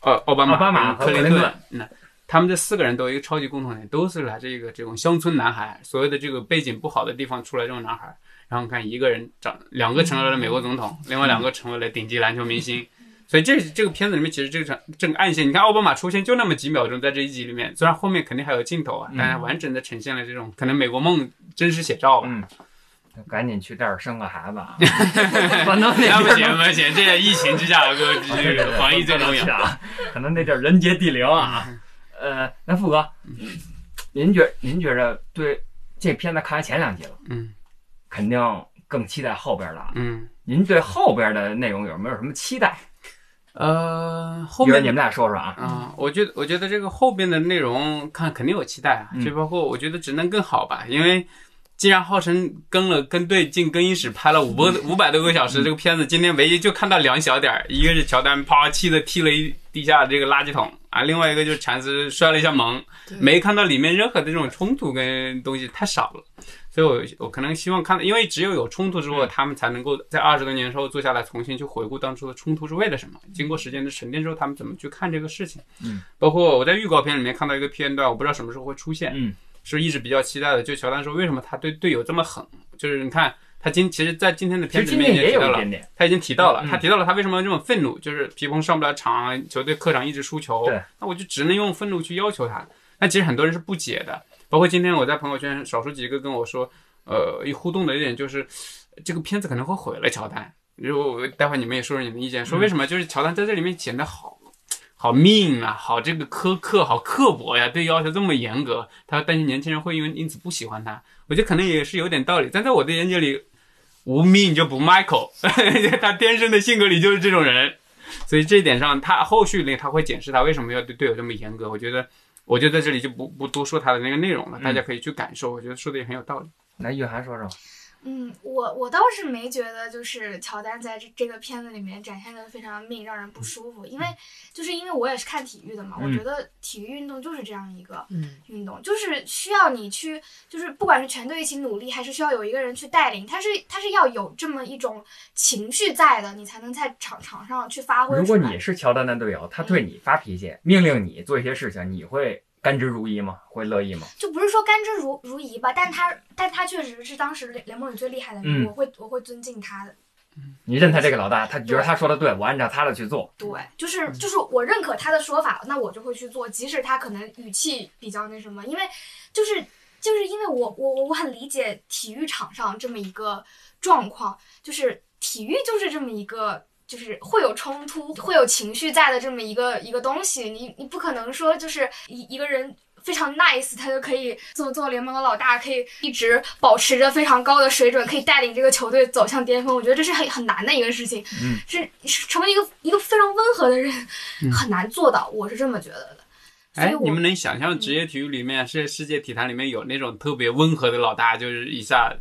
呃，奥巴马、奥巴马和克林顿，那他们这四个人都有一个超级共同点，都是来自一个这种乡村男孩，所谓的这个背景不好的地方出来这种男孩。然后看一个人长，两个成为了美国总统，另外两个成为了顶级篮球明星。所以这这个片子里面，其实这个场这个暗线，你看奥巴马出现就那么几秒钟，在这一集里面，虽然后面肯定还有镜头啊，嗯但是完整的呈现了这种可能美国梦真实写照吧。嗯，赶紧去这儿生个孩子啊！反正那那不地儿行不行，这疫情之下，哥 这个防疫最重要。啊！可能那地儿人杰地灵啊。呃，那富哥，您觉您觉着对这片子看完前两集了，嗯肯定更期待后边了。嗯您对后边的内容有没有什么期待？呃，后面你们俩说说啊。啊、我觉得我觉得这个后边的内容看肯定有期待啊，嗯。就包括我觉得只能更好吧，因为既然浩辰跟了跟队进更衣室拍了五百五百多个小时，这个片子今天唯一就看到两小点儿，一个是乔丹啪气的踢了一地下这个垃圾桶啊，另外一个就是禅师摔了一下门，没看到里面任何的这种冲突跟东西太少了。所以我，我可能希望看，因为只有有冲突之后，嗯他们才能够在二十多年之后坐下来重新去回顾当初的冲突是为了什么。经过时间的沉淀之后，他们怎么去看这个事情？嗯，包括我在预告片里面看到一个片段，我不知道什么时候会出现，嗯，是一直比较期待的。就乔丹说，为什么他对队友这么狠？就是你看他今其实，在今天的片子里面也提到了。他已经提到了，嗯他提到了他为什么这么愤怒，就是皮蓬上不了场，球队客场一直输球，对，那我就只能用愤怒去要求他。那其实很多人是不解的，包括今天我在朋友圈少数几个跟我说，呃，一互动的一点就是，这个片子可能会毁了乔丹。如果我待会儿你们也说说你们的意见，说为什么就是乔丹在这里面显得好。好命啊，好这个苛刻，好刻薄呀，对要求这么严格，他担心年轻人会因为因此不喜欢他。我觉得可能也是有点道理，但在我的眼界里，无命就不 Michael，他天生的性格里就是这种人，所以这一点上，他后续呢他会解释他为什么要对队友这么严格。我觉得，我就在这里就不不多说他的那个内容了，嗯大家可以去感受。我觉得说的也很有道理。来，雨涵说说。嗯，我我倒是没觉得，就是乔丹在这这个片子里面展现的非常命，让人不舒服。因为就是因为我也是看体育的嘛，我嗯觉得体育运动就是这样一个嗯运动，就是需要你去，就是不管是全队一起努力，还是需要有一个人去带领，他是他是要有这么一种情绪在的，你才能在场场上去发挥如果。你是乔丹的队友，他对你发脾气，命令你做一些事情，你会甘之如饴吗？会乐意吗？就不是说甘之如如饴吧，但他但他确实是当时联联盟里最厉害的人，嗯我会我会尊敬他的。你认他这个老大，他觉得他说的对，我按照他的去做。对，就是就是我认可他的说法，那我就会去做，即使他可能语气比较那什么，因为就是就是因为我我我很理解体育场上这么一个状况，就是体育就是这么一个。就是会有冲突、会有情绪在的这么一个一个东西，你你不可能说就是一一个人非常 nice，他就可以做做联盟的老大，可以一直保持着非常高的水准，可以带领这个球队走向巅峰。我觉得这是很很难的一个事情，嗯是是成为一个一个非常温和的人，很难做到，我是这么觉得的。哎你们能想象职业体育里面是世界体坛里面有那种特别温和的老大，就是一下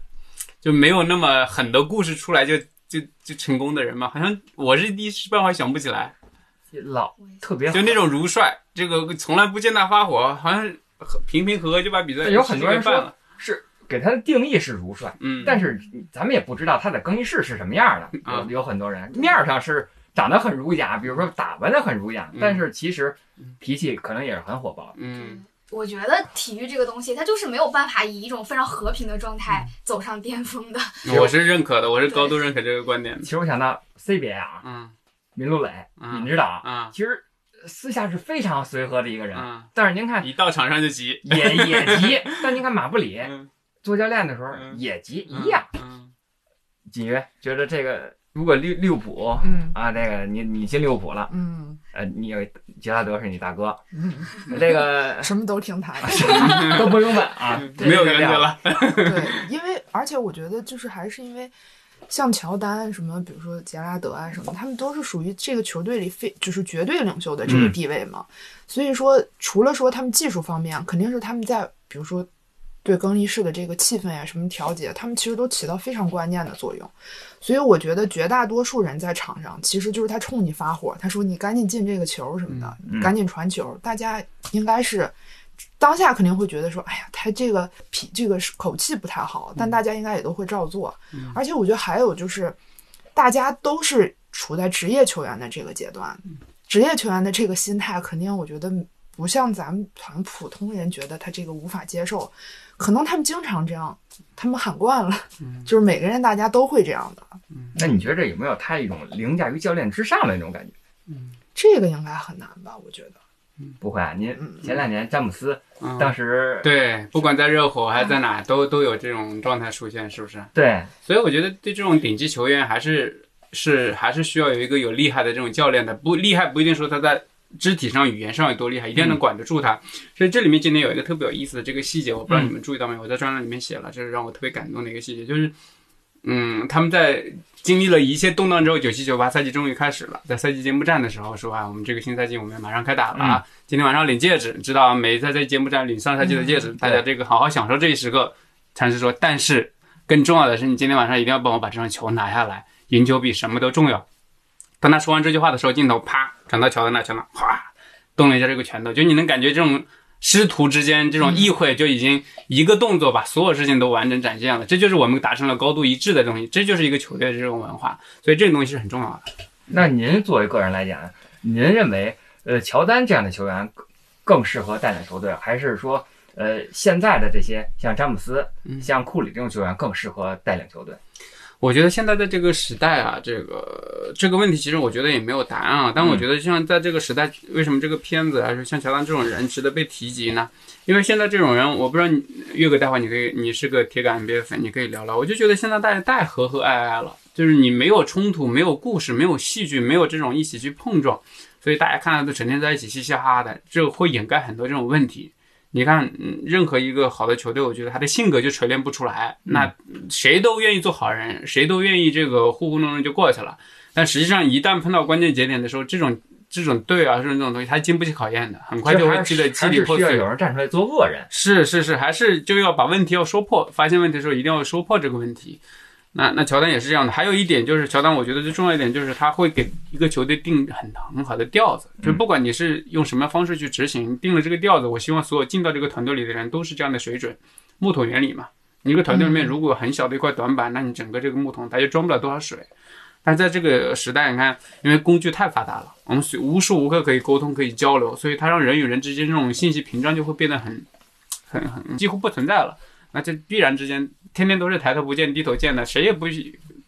就没有那么狠的故事出来就就就成功的人吗？好像我是一时半会儿想不起来。老特别好就那种如帅，这个从来不见他发火，好像平平和和就把比赛有很多人说给办了。是给他的定义是如帅，嗯，但是咱们也不知道他在更衣室是什么样的。啊有有很多人面儿上是长得很儒雅，比如说打扮的很儒雅嗯，但是其实脾气可能也是很火爆。嗯，我觉得体育这个东西，它就是没有办法以一种非常和平的状态走上巅峰的。我是认可的，我是高度认可这个观点的。其实我想到 CBA 啊，嗯。闵鹿蕾，嗯闵指导，嗯。其实私下是非常随和的一个人，嗯，但是您看一到场上就急，也也急，但您看马布里嗯。做教练的时候嗯。也急一样。嗯，锦约觉得这个如果利利物浦嗯啊，这个你你进利物浦了，嗯呃，你有杰拉德是你大哥，嗯，这个 什么都听他的。都不用问啊，没有原则了。对，因为而且我觉得就是还是因为。像乔丹什么，比如说杰拉德啊什么，他们都是属于这个球队里非就是绝对领袖的这个地位嘛。所以说，除了说他们技术方面，肯定是他们在比如说对更衣室的这个气氛呀什么调节，他们其实都起到非常关键的作用。所以我觉得绝大多数人在场上，其实就是他冲你发火，他说你赶紧进这个球什么的，嗯赶紧传球，大家应该是。当下肯定会觉得说，哎呀，他这个脾这个口气不太好，但大家应该也都会照做。而且我觉得还有就是，大家都是处在职业球员的这个阶段，职业球员的这个心态，肯定我觉得不像咱们普通人觉得他这个无法接受，可能他们经常这样，他们喊惯了，就是每个人大家都会这样的，那你觉得这有没有他一种凌驾于教练之上的那种感觉？嗯这个应该很难吧？我觉得，不会啊，您嗯前两年詹姆斯嗯当时对，不管在热火还是在哪，都都有这种状态出现，是不是？对所以我觉得对这种顶级球员还是是还是需要有一个有厉害的这种教练的。不厉害不一定说他在肢体上、语言上有多厉害，一定能管得住他。所以这里面今天有一个特别有意思的这个细节，我不知道你们注意到没有？我在专栏里面写了，这是让我特别感动的一个细节，就是嗯，他们在经历了一切动荡之后，九七九八赛季终于开始了。在赛季揭幕战的时候说啊，我们这个新赛季我们马上开打了啊，今天晚上领戒指，知道啊每一次在揭幕战领上赛季的戒指，大家这个好好享受这一时刻。禅师说，但是更重要的是，你今天晚上一定要帮我把这场球拿下来，赢球比什么都重要。当他说完这句话的时候，镜头啪转到乔丹那，去了哗动了一下这个拳头，就你能感觉这种师徒之间这种意会就已经一个动作把所有事情都完整展现了，这就是我们达成了高度一致的东西，这就是一个球队的这种文化，所以这个东西是很重要的。那您作为个人来讲，您认为呃乔丹这样的球员更更适合带领球队，还是说呃现在的这些像詹姆斯、嗯像库里这种球员更适合带领球队？我觉得现在在这个时代啊，这个这个问题其实我觉得也没有答案啊。但我觉得像在这个时代，为什么这个片子还是像乔丹这种人值得被提及呢？因为现在这种人，我不知道你岳哥待会儿你可以，你是个铁杆 NBA 粉，你可以聊聊。我就觉得现在大家太和和蔼蔼了，就是你没有冲突，没有故事，没有戏剧，没有这种一起去碰撞，所以大家看到都成天在一起嘻嘻哈哈的，这会掩盖很多这种问题。你看，嗯，任何一个好的球队，我觉得他的性格就锤炼不出来。那谁都愿意做好人，谁都愿意这个糊糊弄弄就过去了。但实际上，一旦碰到关键节点的时候，这种这种队啊，这种这种东西，他经不起考验的，很快就会积累支还离破碎是需要有。人站出来做恶人。是是是，还是就要把问题要说破，发现问题的时候一定要说破这个问题。那那乔丹也是这样的。还有一点就是，乔丹我觉得最重要一点就是他会给一个球队定很很好的调子，就不管你是用什么方式去执行，定了这个调子，我希望所有进到这个团队里的人都是这样的水准。木桶原理嘛，你一个团队里面如果有很小的一块短板，那你整个这个木桶它就装不了多少水。但在这个时代，你看，因为工具太发达了，我们随无时无刻可以沟通、可以交流，所以它让人与人之间这种信息屏障就会变得很、很、很几乎不存在了。那这必然之间天天都是抬头不见低头见的，谁也不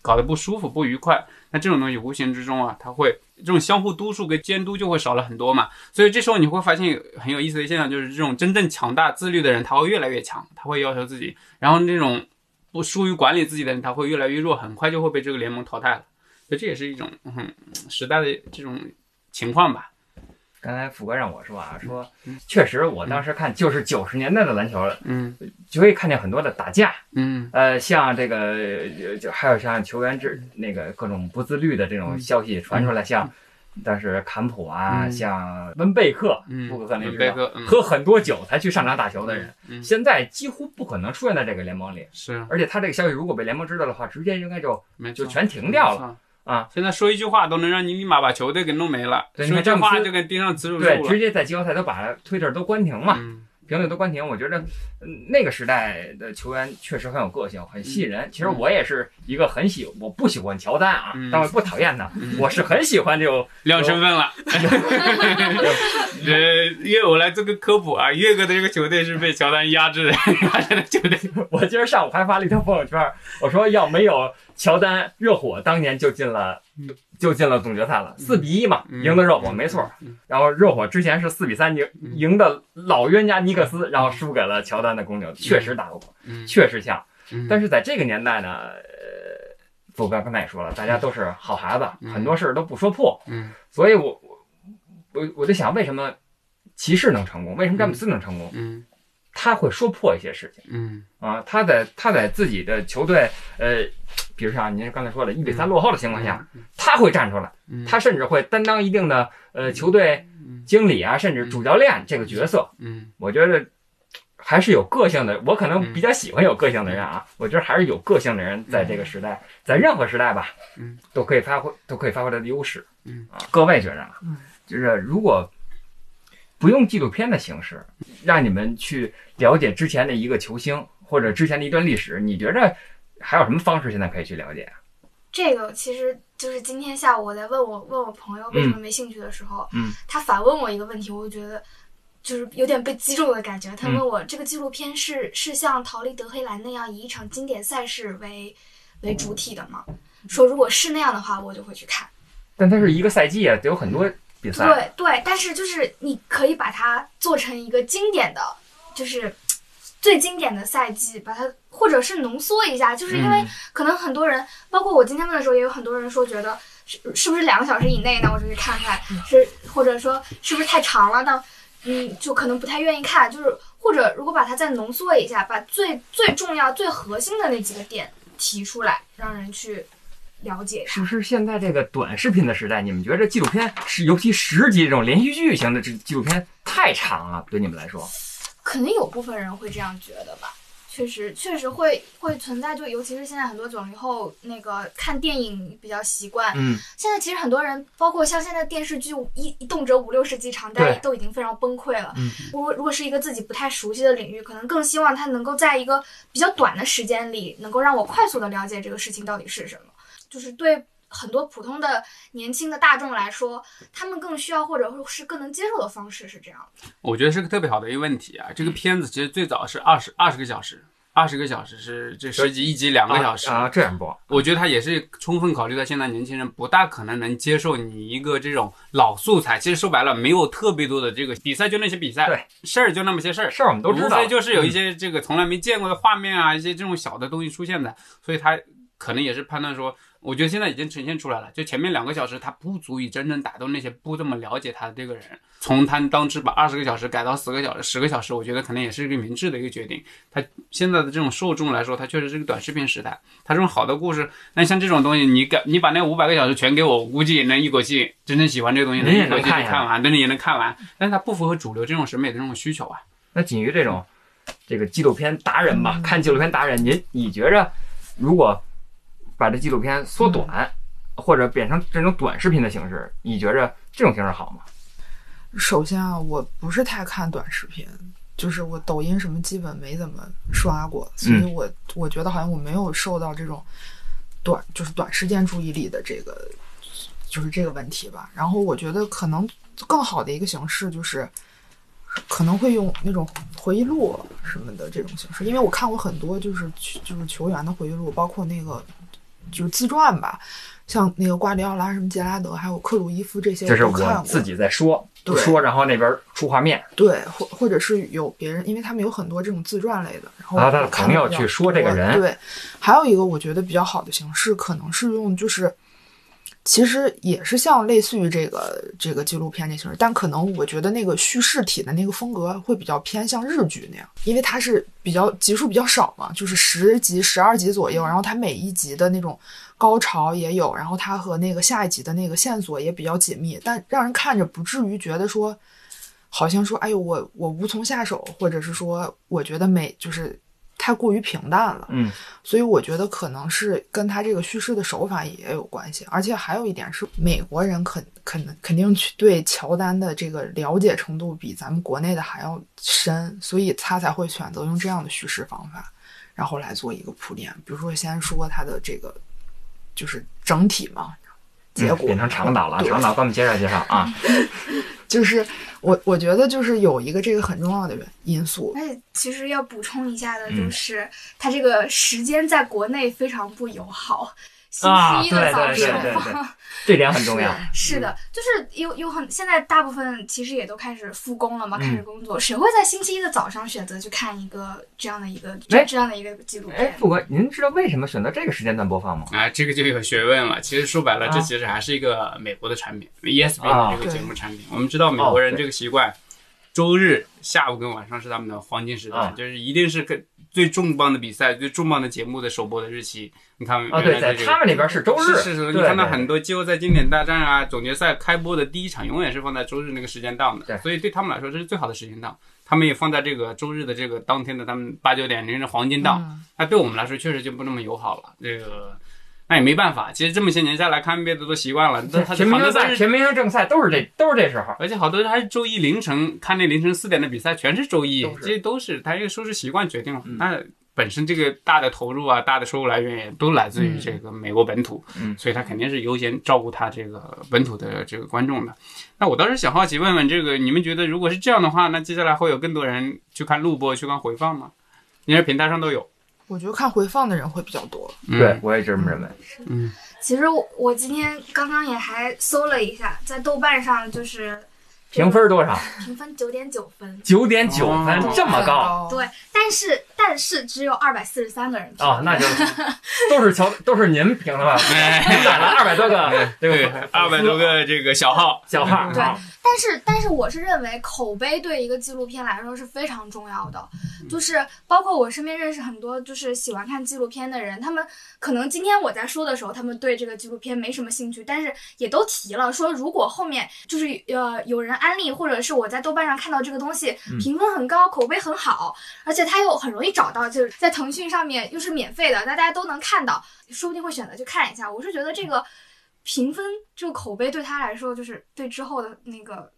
搞得不舒服、不愉快。那这种东西无形之中啊，它会这种相互督促跟监督就会少了很多嘛。所以这时候你会发现很有意思的现象，就是这种真正强大自律的人，他会越来越强，他会要求自己；然后那种不疏于管理自己的人，他会越来越弱，很快就会被这个联盟淘汰了。所以这也是一种嗯时代的这种情况吧。刚才福哥让我说啊，说确实，我当时看就是九十年代的篮球，嗯就可以看见很多的打架，嗯呃，像这个呃就还有像球员之那个各种不自律的这种消息传出来，像当时坎普啊，嗯像温贝克，嗯，布克克那知道贝克，嗯喝很多酒才去上场打球的人，嗯现在几乎不可能出现在这个联盟里。是而且他这个消息如果被联盟知道的话，直接应该就就全停掉了了。啊。现在说一句话都能让你立马把球队给弄没了，对。直接在季后赛都把推特都关停嘛，嗯评论都关停。我觉得、嗯那个时代的球员确实很有个性，很吸引人。其实我也是一个很喜，我不喜欢乔丹啊，嗯但我不讨厌他，嗯我是很喜欢这种亮身份了。呃，岳我来做个科普啊，岳哥的这个球队是被乔丹压制的压制的球队。我今儿上午还发了一条朋友圈，我说要没有乔丹，热火当年就进了就进了总决赛了，四比一嘛，嗯。赢的热火没错。嗯。然后热火之前是四比三赢嗯。赢的老冤家尼克斯，然后输给了乔丹的公牛，确实打不过，嗯。确实强。嗯。但是在这个年代呢，呃，傅刚刚才也说了，大家都是好孩子，嗯。很多事儿都不说破，嗯。所以我我我我在想，为什么骑士能成功？为什么詹姆斯能成功？嗯。他会说破一些事情。嗯。啊，他在他在自己的球队，呃，比如像您刚才说的，一比三落后的情况下，他会站出来，嗯，他甚至会担当一定的呃球队经理啊，甚至主教练这个角色。嗯。我觉得还是有个性的，我可能比较喜欢有个性的人啊。我觉得还是有个性的人在这个时代，在任何时代吧，嗯，都可以发挥，都可以发挥他的优势。嗯。啊，各位觉着啊嗯，就是如果不用纪录片的形式，让你们去了解之前的一个球星或者之前的一段历史，你觉着还有什么方式现在可以去了解啊？这个其实就是今天下午我在问我问我朋友为什么没兴趣的时候，嗯他反问我一个问题，我就觉得就是有点被击中的感觉。他嗯问我、这个纪录片是是像逃离德黑兰那样以一场经典赛事为为主体的吗？说如果是那样的话，我就会去看。但它是一个赛季啊，得有很多比赛。对对，但是就是你可以把它做成一个经典的，就是最经典的赛季，把它或者是浓缩一下，就是因为嗯可能很多人，包括我今天问的时候，也有很多人说觉得是是不是两个小时以内，呢我就去看看，是或者说是不是太长了，呢嗯就可能不太愿意看，就是或者如果把它再浓缩一下，把最最重要、最核心的那几个点提出来，让人去了解。是不是现在这个短视频的时代，你们觉得纪录片是尤其十集这种连续剧型的这纪录片太长了，对你们来说？可能有部分人会这样觉得吧，确实确实会会存在，就尤其是现在很多九零后那个看电影比较习惯，嗯，现在其实很多人，包括像现在电视剧一一动辄五六十集长，大对家都已经非常崩溃了。嗯如果如果是一个自己不太熟悉的领域，可能更希望它能够在一个比较短的时间里，能够让我快速的了解这个事情到底是什么。就是对很多普通的年轻的大众来说，他们更需要或者是更能接受的方式是这样的。我觉得是个特别好的一个问题啊。这个片子其实最早是二十二十个小时，二十个小时是这十集一集两个小时啊啊，这样播，我觉得他也是充分考虑到现在年轻人不大可能能接受你一个这种老素材。其实说白了，没有特别多的这个比赛，就那些比赛，对事儿就那么些事儿，事儿我们都知道，无非就是有一些这个从来没见过的画面啊，一些这种小的东西出现的，所以他可能也是判断说，我觉得现在已经呈现出来了，就前面两个小时他不足以真正打动那些不这么了解他的这个人。从他当时把二十个小时改到十个小时、十个小时，我觉得可能也是一个明智的一个决定。他现在的这种受众来说，他确实是个短视频时代，他这种好的故事，那像这种东西，你改你把那五百个小时全给我，我估计也能一口气真正喜欢这个东西，能一口气能看完，对，你也能看完，但是它不符合主流这种审美的这种需求啊。那仅于这种这个纪录片达人吧，嗯看纪录片达人，您你觉着如果把这纪录片缩短，嗯或者变成这种短视频的形式，你觉着这种形式好吗？首先啊，我不是太看短视频，就是我抖音什么基本没怎么刷过，所以我我觉得好像我没有受到这种短就是短时间注意力的这个就是这个问题吧。然后我觉得可能更好的一个形式就是可能会用那种回忆录什么的这种形式，因为我看过很多就是就是球员的回忆录，包括那个就是自传吧。像那个瓜迪奥拉、什么杰拉德，还有克鲁伊夫这些，这是我自己在说对说，然后那边出画面，对，或或者是有别人，因为他们有很多这种自传类的，然后他的朋友去说这个人对，还有一个我觉得比较好的形式，可能是用就是，其实也是像类似于这个这个纪录片这形式，但可能我觉得那个叙事体的那个风格会比较偏向日剧那样，因为它是比较集数比较少嘛，就是十集、十二集左右，然后它每一集的那种高潮也有，然后它和那个下一集的那个线索也比较紧密，但让人看着不至于觉得说。好像说，哎呦，我我无从下手，或者是说，我觉得美就是太过于平淡了。嗯，所以我觉得可能是跟他这个叙事的手法也有关系，而且还有一点是，美国人肯肯肯定去对乔丹的这个了解程度比咱们国内的还要深，所以他才会选择用这样的叙事方法，然后来做一个铺垫。比如说，先说他的这个就是整体嘛，结果、嗯变成长岛了，长岛给我们介绍介绍啊。就是我我觉得就是有一个这个很重要的原因素，而且其实要补充一下的嗯就是，它这个时间在国内非常不友好。星啊，期一对对对的早上。对对，这点很重要。是的，就是有有很现在大部分其实也都开始复工了嘛，嗯开始工作，谁会在星期一的早上选择去看一个这样的一个哎这这样的一个记录哎，片？富哥，您知道为什么选择这个时间段播放吗？啊，这个就有学问了。其实说白了，啊这其实还是一个美国的产品，ESPN 这个节目产品。我们知道美国人这个习惯，周日下午跟晚上是他们的黄金时啊段，就是一定是跟最重磅的比赛、最重磅的节目的首播的日期。你看，啊，对，在这个他们那边是周日，是是是，你看到很多季后赛经典大战啊、总决赛开播的第一场，永远是放在周日那个时间档对的，所以对他们来说这是最好的时间档。他们也放在这个周日的这个当天的他们八九点零的黄金档，嗯那对我们来说确实就不那么友好了。这个那也没办法，其实这么些年下来看 NBA 的都习惯了，全明星赛、全明星正赛都是这都是这时候。而且好多人还是周一凌晨看那凌晨四点的比赛，全是周一这些都是他一个收视习惯决定了。嗯那本身这个大的投入啊、大的收入来源也都来自于这个美国本土，嗯所以他肯定是优先照顾他这个本土的这个观众的。那我倒是想好奇问问这个，你们觉得如果是这样的话，那接下来会有更多人去看录播、去看回放吗？因为平台上都有。我觉得看回放的人会比较多。嗯对，，我也这么认为。嗯其实我我今天刚刚也还搜了一下，在豆瓣上就是评分多少？评分九点九分，九点九分哦，这么高对，但是但是只有二百四十三个人评啊？那就 都是乔，都是您评的吧？您买了二百多个对个，二百多个这个小号，小号，对啊但是，但是我是认为口碑对一个纪录片来说是非常重要的，就是包括我身边认识很多就是喜欢看纪录片的人，他们可能今天我在说的时候，他们对这个纪录片没什么兴趣，但是也都提了说，如果后面就是呃有人安利，或者是我在豆瓣上看到这个东西嗯。评分很高，口碑很好，而且它又很容易找到，就是在腾讯上面又是免费的，大家都能看到，说不定会选择去看一下。我是觉得这个评分这个口碑对他来说，就是对之后的那个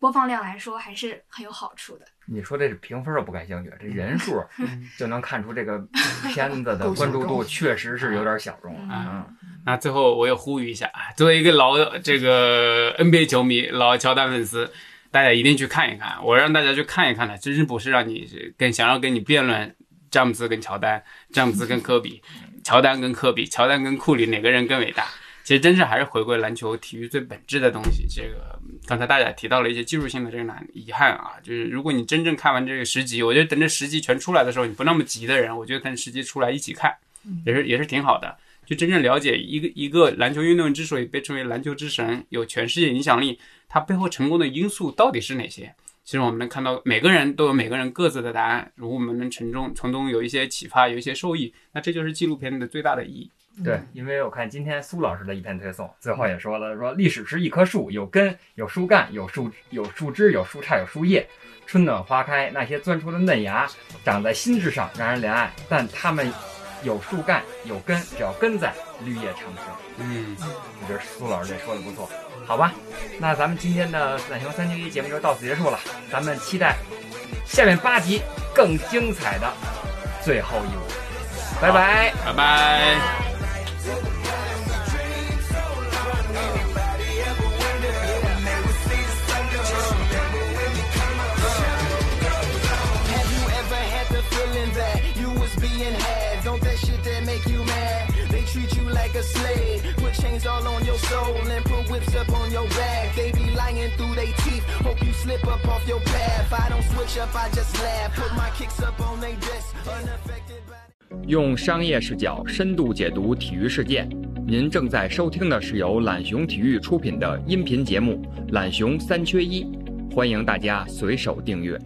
播放量来说还是很有好处的。你说这是评分，我不感兴趣，这人数嗯 就能看出这个 片子的关注度确实是有点小众。嗯嗯，那最后我也呼吁一下啊，作为一个老这个 NBA 球迷、老乔丹粉丝，大家一定去看一看。我让大家去看一看的，真是不是让你跟想要跟你辩论詹姆斯跟乔丹、詹姆斯跟科比、乔丹跟科比、乔丹跟库里哪个人更伟大。其实真是还是回归篮球体育最本质的东西。这个刚才大家提到了一些技术性的这个难遗憾啊，就是如果你真正看完这个十集，我觉得等这十集全出来的时候，你不那么急的人，我觉得等十集出来一起看，也是也是挺好的。就真正了解一个一个篮球运动员之所以被称为篮球之神，有全世界影响力，它背后成功的因素到底是哪些？其实我们能看到，每个人都有每个人各自的答案。如果我们能从中从中有一些启发，有一些受益，那这就是纪录片的最大的意义。对，因为我看今天苏老师的一篇推送，最后也说了，说历史是一棵树，有根，有树干，有树有树枝，有树杈，有树叶。春暖花开，那些钻出的嫩芽长在心智上，让人怜爱。但它们有树干，有根，只要根在，绿叶长青。嗯，我觉得苏老师这说的不错，好吧？那咱们今天的懒熊三缺一节目就到此结束了，咱们期待下面八集更精彩的最后一舞，拜拜。拜拜。用商业视角深度解读体育事件。您正在收听的是由懒熊体育出品的音频节目《懒熊三缺一》，欢迎大家随手订阅。